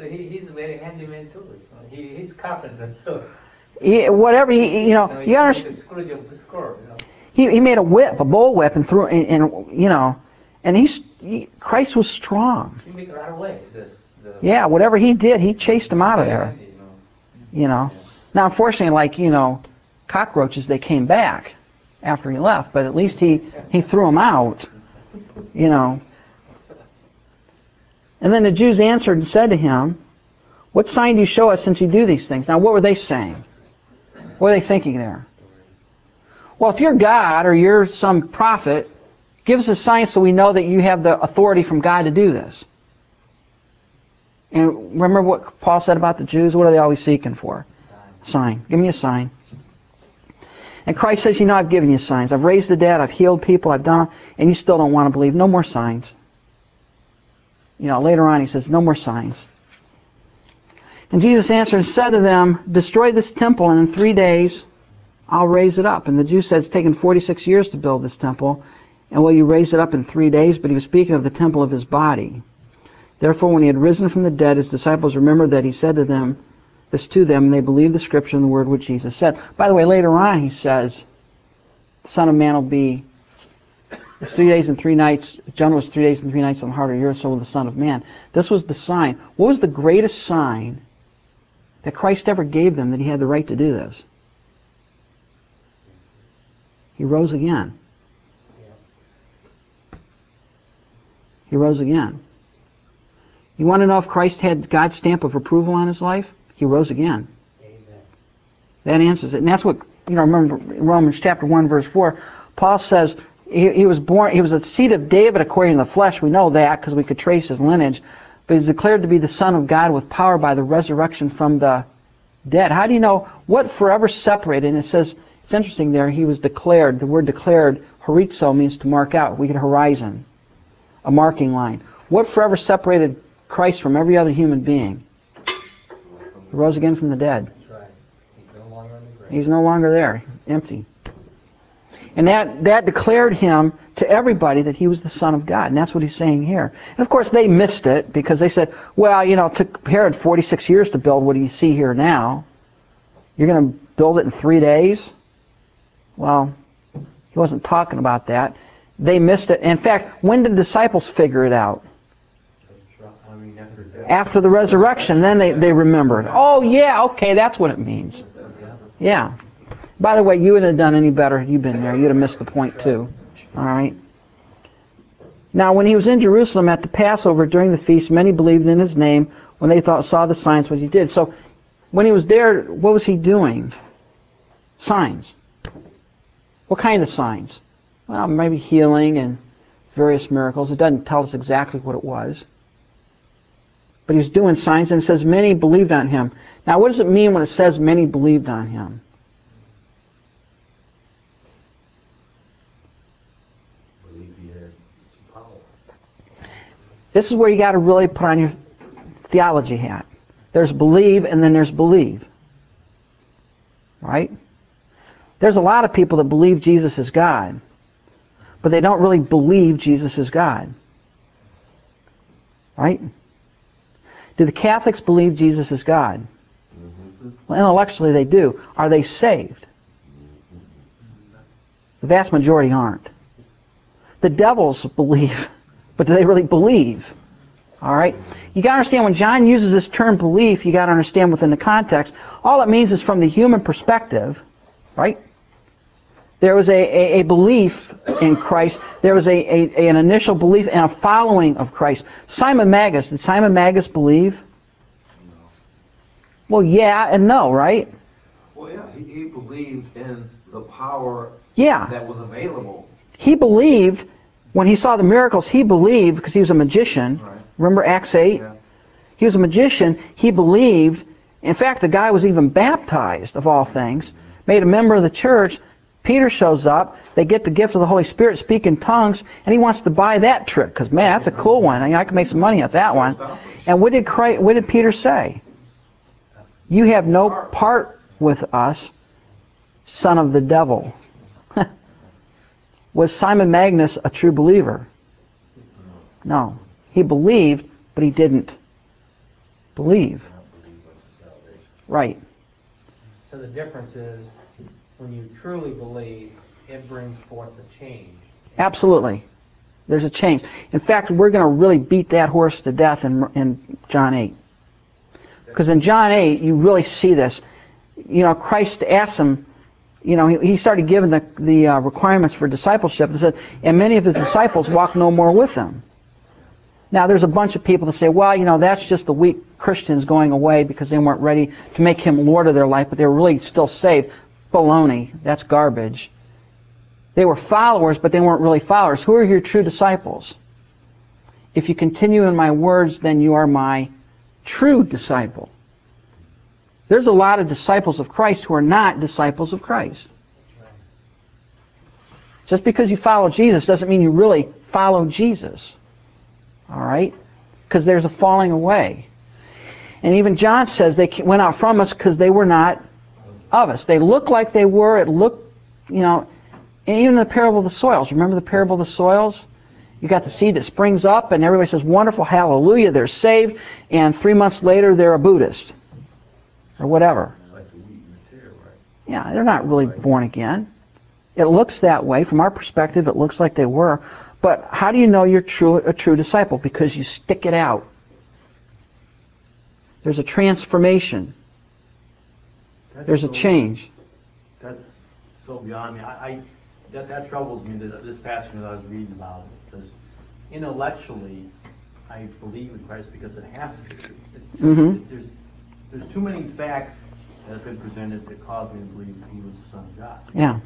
So he, he's a very handyman too. He, he's carpenter, so. He, whatever he you know you understand. Screw of the score, you know. He, he made a whip, a bull whip, and threw and, and you know, and he's he, Christ was strong. He make it right away. This, the, Yeah, whatever he did, he chased him out of there. You know. You know. Now, unfortunately, like you know, cockroaches, they came back after he left, but at least he he threw them out. You know. And then the Jews answered and said to him, "What sign do you show us since you do these things?" Now, what were they saying? What were they thinking there? Well, if you're God or you're some prophet, give us a sign so we know that you have the authority from God to do this. And remember what Paul said about the Jews? What are they always seeking for? Sign. Give me a sign. And Christ says, you know, I've given you signs. I've raised the dead. I've healed people. I've done, and you still don't want to believe. No more signs. You know, later on he says, no more signs. And Jesus answered and said to them, destroy this temple, and in three days I'll raise it up. And the Jews said, it's taken 46 years to build this temple, and will you raise it up in three days? But he was speaking of the temple of his body. Therefore, when he had risen from the dead, his disciples remembered that he said to them, this to them, and they believed the scripture and the word which Jesus said. By the way, later on he says, the Son of Man will be it's three days and three nights. Jonah was three days and three nights on the heart of the earth, so will the Son of Man. This was the sign. What was the greatest sign that Christ ever gave them that he had the right to do this? He rose again. He rose again. You want to know if Christ had God's stamp of approval on his life? He rose again. That answers it. And that's what, you know, remember Romans chapter 1, verse 4, Paul says he, he was born, he was a seed of David according to the flesh. We know that because we could trace his lineage. But he's declared to be the Son of God with power by the resurrection from the dead. How do you know what forever separated? And it says, it's interesting there, he was declared, the word declared, horizo means to mark out. We get horizon, a marking line. What forever separated Christ from every other human being? He rose again from the dead. That's right. He's no longer in the grave. He's no longer there, empty. And that, that declared him to everybody that he was the Son of God. And that's what he's saying here. And of course, they missed it because they said, well, you know, it took Herod 46 years to build what you see here now. You're going to build it in three days? Well, he wasn't talking about that. They missed it. In fact, when did the disciples figure it out? After. After the resurrection, then they, they remembered. Oh, yeah, okay, that's what it means. Yeah. By the way, you wouldn't have done any better had you been there. You'd have missed the point, too. All right? Now, when he was in Jerusalem at the Passover during the feast, many believed in his name when they thought saw the signs what he did. So, when he was there, what was he doing? Signs. What kind of signs? Well, maybe healing and various miracles. It doesn't tell us exactly what it was. But he was doing signs, and it says many believed on him. Now, what does it mean when it says many believed on him? Believe he had some power. This is where you got to really put on your theology hat. There's believe and then there's believe. Right? There's a lot of people that believe Jesus is God, but they don't really believe Jesus is God. Right? Do the Catholics believe Jesus is God? Well, intellectually they do. Are they saved? The vast majority aren't. The devils believe, but do they really believe? All right? You got to understand when John uses this term belief, you got to understand within the context. All it means is from the human perspective, right? There was a, a, a belief in Christ. There was a, a, an initial belief and a following of Christ. Simon Magus, did Simon Magus believe? No. Well, yeah and no, right? Well, yeah, he, he believed in the power Yeah. that was available. He believed, when he saw the miracles, he believed, because he was a magician. Right. Remember Acts 8? Yeah. He was a magician. He believed In fact, the guy was even baptized, of all things, made a member of the church. Peter shows up. They get the gift of the Holy Spirit, speak in tongues, and he wants to buy that trick because, man, that's a cool one. I, mean, I can make some money at that one. And what did, Christ, what did Peter say? You have no part with us, son of the devil. Was Simon Magnus a true believer? No. He believed, but he didn't believe. Right. So the difference is, when you truly believe, it brings forth a change. Absolutely. There's a change. In fact, we're going to really beat that horse to death in, in John 8. Because in John 8, you really see this. You know, Christ asked him, you know, he, he started giving the, the uh, requirements for discipleship and said, and many of his disciples walked no more with him. Now, there's a bunch of people that say, well, you know, that's just the weak Christians going away because they weren't ready to make him Lord of their life, but they were really still saved. Baloney. That's garbage. They were followers, but they weren't really followers. Who are your true disciples? If you continue in my words, then you are my true disciple. There's a lot of disciples of Christ who are not disciples of Christ. Just because you follow Jesus doesn't mean you really follow Jesus. All right? Because there's a falling away. And even John says they went out from us because they were not of us. They looked like they were. It looked, you know, and even the parable of the soils. Remember the parable of the soils? You got the seed that springs up, and everybody says, wonderful, hallelujah, they're saved. And three months later, they're a Buddhist. Or whatever. Yeah, they're not really born again. It looks that way. From our perspective, it looks like they were. But how do you know you're true, a true disciple? Because you stick it out. There's a transformation. That's There's a change. That's so beyond me. I, I that, that troubles me, this, this passage that I was reading about, because intellectually, I believe in Christ because it has to be. It- Mhm. There's, there's too many facts that have been presented that cause me to believe he was the Son of God. Yeah.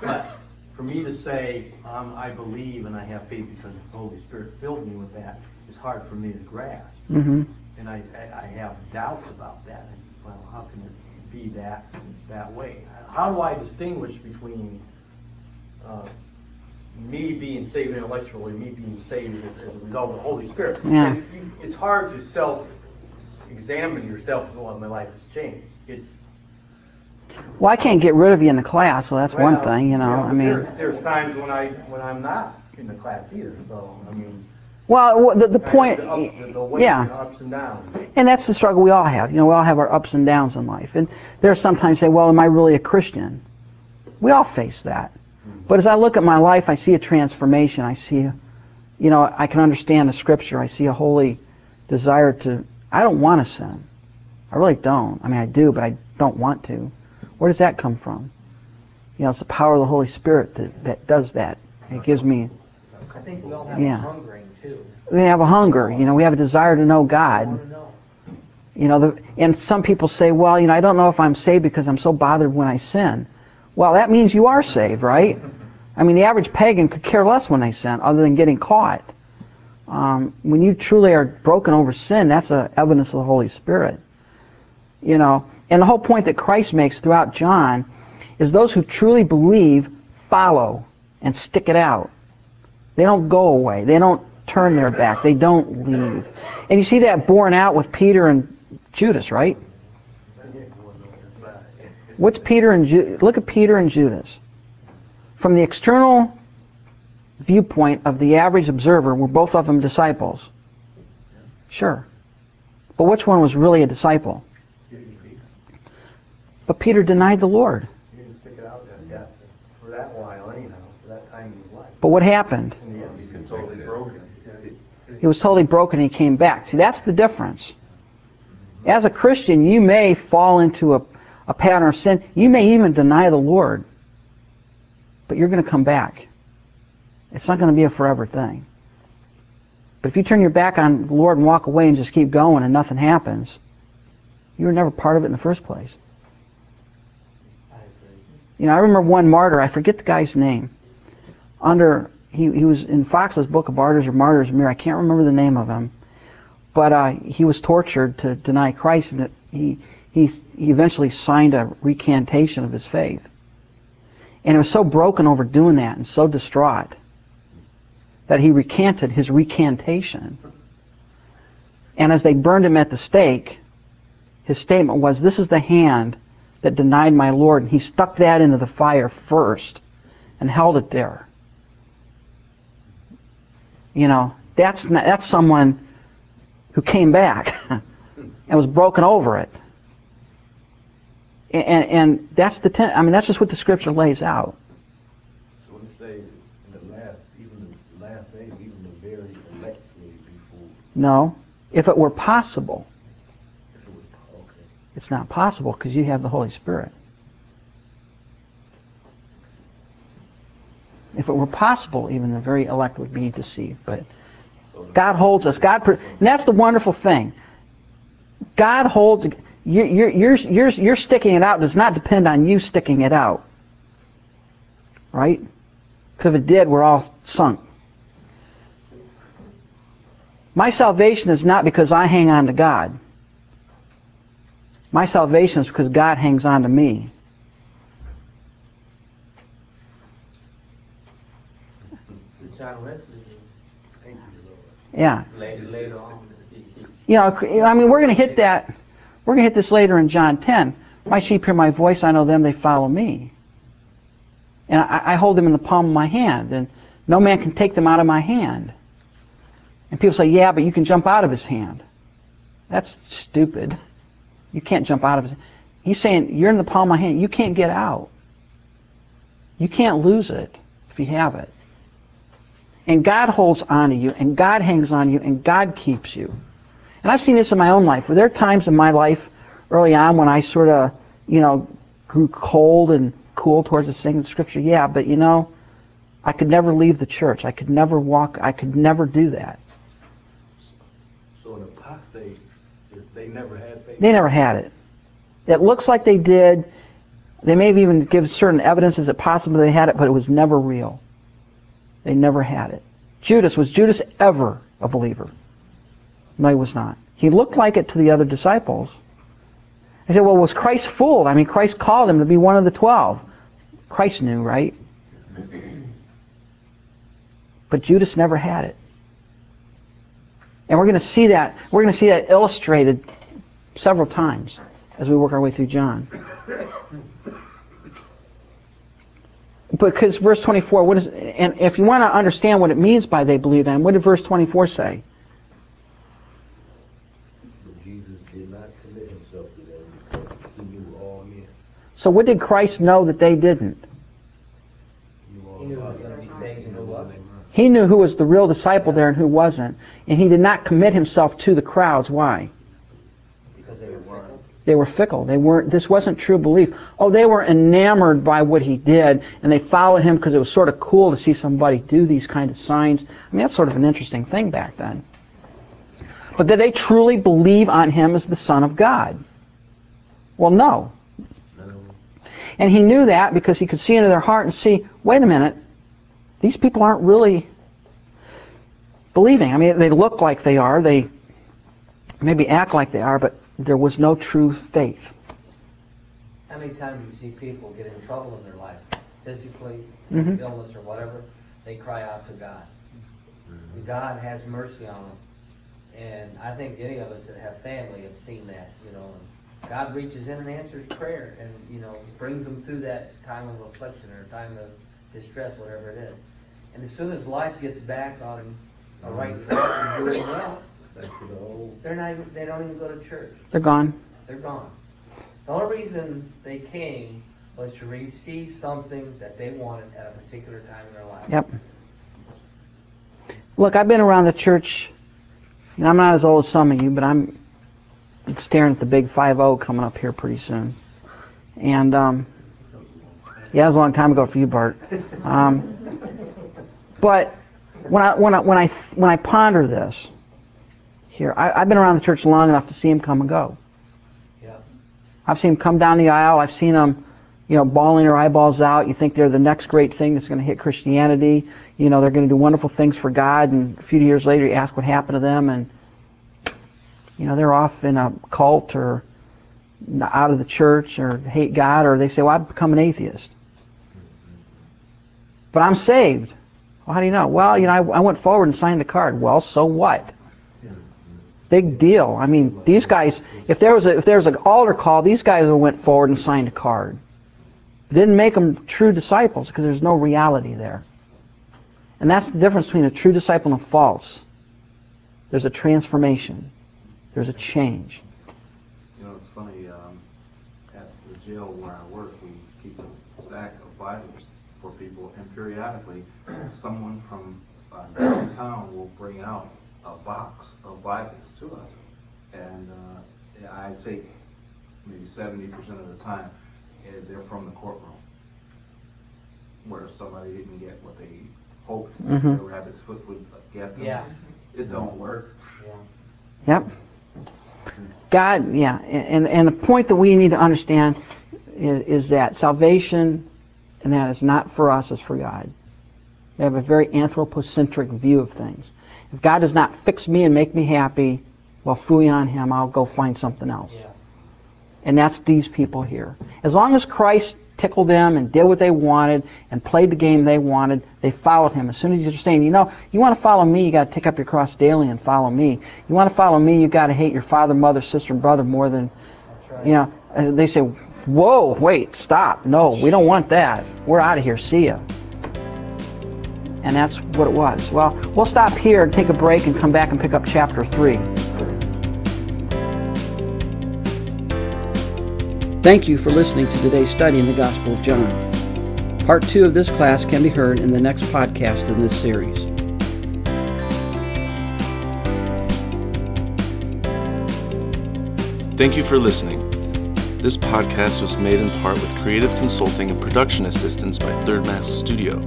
But for me to say, um, I believe and I have faith because the Holy Spirit filled me with that, is hard for me to grasp. Mm-hmm. And I, I, I have doubts about that. I said, well, how can it be that, that way? How do I distinguish between, uh, me being saved intellectually, and me being saved as, a result of the Holy Spirit? Yeah. And it's hard to self-examine yourself go, well, my life has changed. It's, Well, I can't get rid of you in the class, so that's one thing, you know. I mean, There's, there's times when I, when I'm not in the class either, so, I mean. well, the, the point, The, up- the, yeah. and ups and downs. And that's the struggle we all have. You know, we all have our ups and downs in life. And there are sometimes say, well, am I really a Christian? We all face that. Mm-hmm. But as I look at my life, I see a transformation. I see, you know, I can understand the scripture. I see a holy desire to, I don't want to sin. I really don't. I mean, I do, but I don't want to. Where does that come from? You know, it's the power of the Holy Spirit that, that does that. It gives me, I think we all have Yeah. a hungering too. we have a hunger. You know, we have a desire to know God. I want to know. You know, the, and some people say, well, you know, I don't know if I'm saved because I'm so bothered when I sin. Well, that means you are saved, right? I mean, the average pagan could care less when they sin, other than getting caught. Um, when you truly are broken over sin, that's evidence of the Holy Spirit. You know, and the whole point that Christ makes throughout John is those who truly believe follow and stick it out. They don't go away. They don't turn their back. They don't leave. And you see that borne out with Peter and Judas, right? What's Peter and Ju- look at Peter and Judas. From the external viewpoint of the average observer, were both of them disciples? Sure. But which one was really a disciple? But Peter denied the Lord. But what happened? In the end, he was totally broken. He was totally broken and he came back. See, that's the difference. As a Christian, you may fall into a, a pattern of sin. You may even deny the Lord. But you're going to come back. It's not going to be a forever thing. But if you turn your back on the Lord and walk away and just keep going and nothing happens, you were never part of it in the first place. You know, I remember one martyr, I forget the guy's name. Under he, he was in Foxe's Book of Martyrs or Martyrs Mirror, I can't remember the name of him. but uh, he was tortured to deny Christ, and it, he, he he eventually signed a recantation of his faith. And he was so broken over doing that and so distraught that he recanted his recantation. And as they burned him at the stake, his statement was, This is the hand that denied my Lord. And he stuck that into the fire first and held it there. You know, that's, not, that's someone who came back and was broken over it. And, and that's the ten, I mean that's just what the scripture lays out. So when you say in the last, even the last days, even the very elect will be fooled. No, if it were possible, it's not possible because you have the Holy Spirit. If it were possible, even the very elect would be deceived. But God holds us. God, and that's the wonderful thing. God holds. You're, you're sticking it out does not depend on you sticking it out. Right? Because if it did, we're all sunk. My salvation is not because I hang on to God. My salvation is because God hangs on to me. John Wesley. Yeah. later, later on, You know, I mean, we're going to hit that. We're going to hit this later in John 10. My sheep hear my voice. I know them. They follow me. And I, I hold them in the palm of my hand, and no man can take them out of my hand. And people say, "Yeah, but you can jump out of his hand." That's stupid. You can't jump out of his. hand. He's saying you're in the palm of my hand. You can't get out. You can't lose it if you have it. And God holds on to you, and God hangs on you, and God keeps you. And I've seen this in my own life. Where there are times in my life early on when I sort of, you know, grew cold and cool towards the thing in Scripture. Yeah, but you know, I could never leave the church. I could never walk. I could never do that. So an apostate, if they never had faith. They never had it. It looks like they did. They may have even give certain evidences that possibly they had it, but it was never real. They never had it. Judas, was Judas ever a believer? No, he was not. He looked like it to the other disciples. I said, well, was Christ fooled? I mean, Christ called him to be one of the twelve. Christ knew, right? But Judas never had it. And we're going to see that. We're going to see that illustrated several times as we work our way through John. Because verse 24, what is, and if you want to understand what it means by they believed in, what did verse 24 say? But Jesus did not commit himself to them because he knew all men. So what did Christ know that they didn't? He knew all He knew he was about gonna be them. saved and who wasn't. He knew who was the real disciple there and who wasn't. And he did not commit himself to the crowds. Why? because they were fickle. They were fickle. They weren't. This wasn't true belief. Oh, they were enamored by what he did, and they followed him because it was sort of cool to see somebody do these kind of signs. I mean, that's sort of an interesting thing back then. But did they truly believe on him as the Son of God? Well, no. No. And he knew that because he could see into their heart and see, wait a minute, these people aren't really believing. I mean, they look like they are, they maybe act like they are, but there was no true faith. How many times do you see people get in trouble in their life, physically, Mhm. illness or whatever, they cry out to God. And God has mercy on them. And I think any of us that have family have seen that, you know. God reaches in and answers prayer and, you know, brings them through that time of affliction or time of distress, whatever it is. And as soon as life gets back on a right track and doing well, Back to the old. they're not even, they don't even go to church. They're gone. They're gone. The only reason they came was to receive something that they wanted at a particular time in their life. Yep. Look, I've been around the church. You know, I'm not as old as some of you, but I'm staring at the big 5-0 coming up here pretty soon. And, um, yeah, it was a long time ago for you, Bart. Um, but when I, when I, when I, when I ponder this here, I, I've been around the church long enough to see him come and go. Yeah. I've seen them come down the aisle. I've seen them, you know, bawling their eyeballs out. You think they're the next great thing that's going to hit Christianity. You know, they're going to do wonderful things for God. And a few years later, you ask what happened to them, and You know, they're off in a cult or out of the church or hate God, or they say, well, I've become an atheist. Mm-hmm. But I'm saved. Well, how do you know? Well, you know, I, I went forward and signed the card. Well, so what? Big deal. I mean, these guys, if there was a, if there was an altar call, these guys went forward and signed a card. It didn't make them true disciples because there's no reality there. And that's the difference between a true disciple and a false. There's a transformation. There's a change. You know, it's funny, um, at the jail where I work, we keep a stack of Bibles periodically, someone from uh, downtown will bring out a box of Bibles to us. And uh, I'd say maybe 70% of the time, eh, they're from the courtroom, where somebody didn't get what they hoped Mhm. the rabbit's foot would get them. Yeah. It don't work. Yep. God, yeah, and and the point that we need to understand is, is that salvation, and that is not for us, it's for God. They have a very anthropocentric view of things. If God does not fix me and make me happy, well, fooey on Him, I'll go find something else. Yeah. And that's these people here. As long as Christ tickled them and did what they wanted and played the game they wanted, they followed him. As soon as you're saying, you know, you want to follow me, you got to take up your cross daily and follow me. You want to follow me, you got to hate your father, mother, sister, and brother more than, right. you know. uh, They say, whoa, wait, stop. No, we don't want that. We're out of here. See ya. And that's what it was. Well, we'll stop here and take a break and come back and pick up chapter 3. Thank you for listening to today's study in the Gospel of John. Part two of this class can be heard in the next podcast in this series. Thank you for listening. This podcast was made in part with creative consulting and production assistance by Third Mass Studio.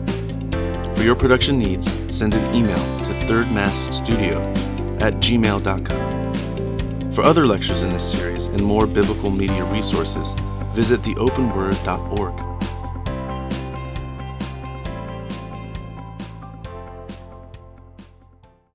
For your production needs, send an email to thirdmassstudio at gmail.com. For other lectures in this series and more biblical media resources, visit theopenword.org.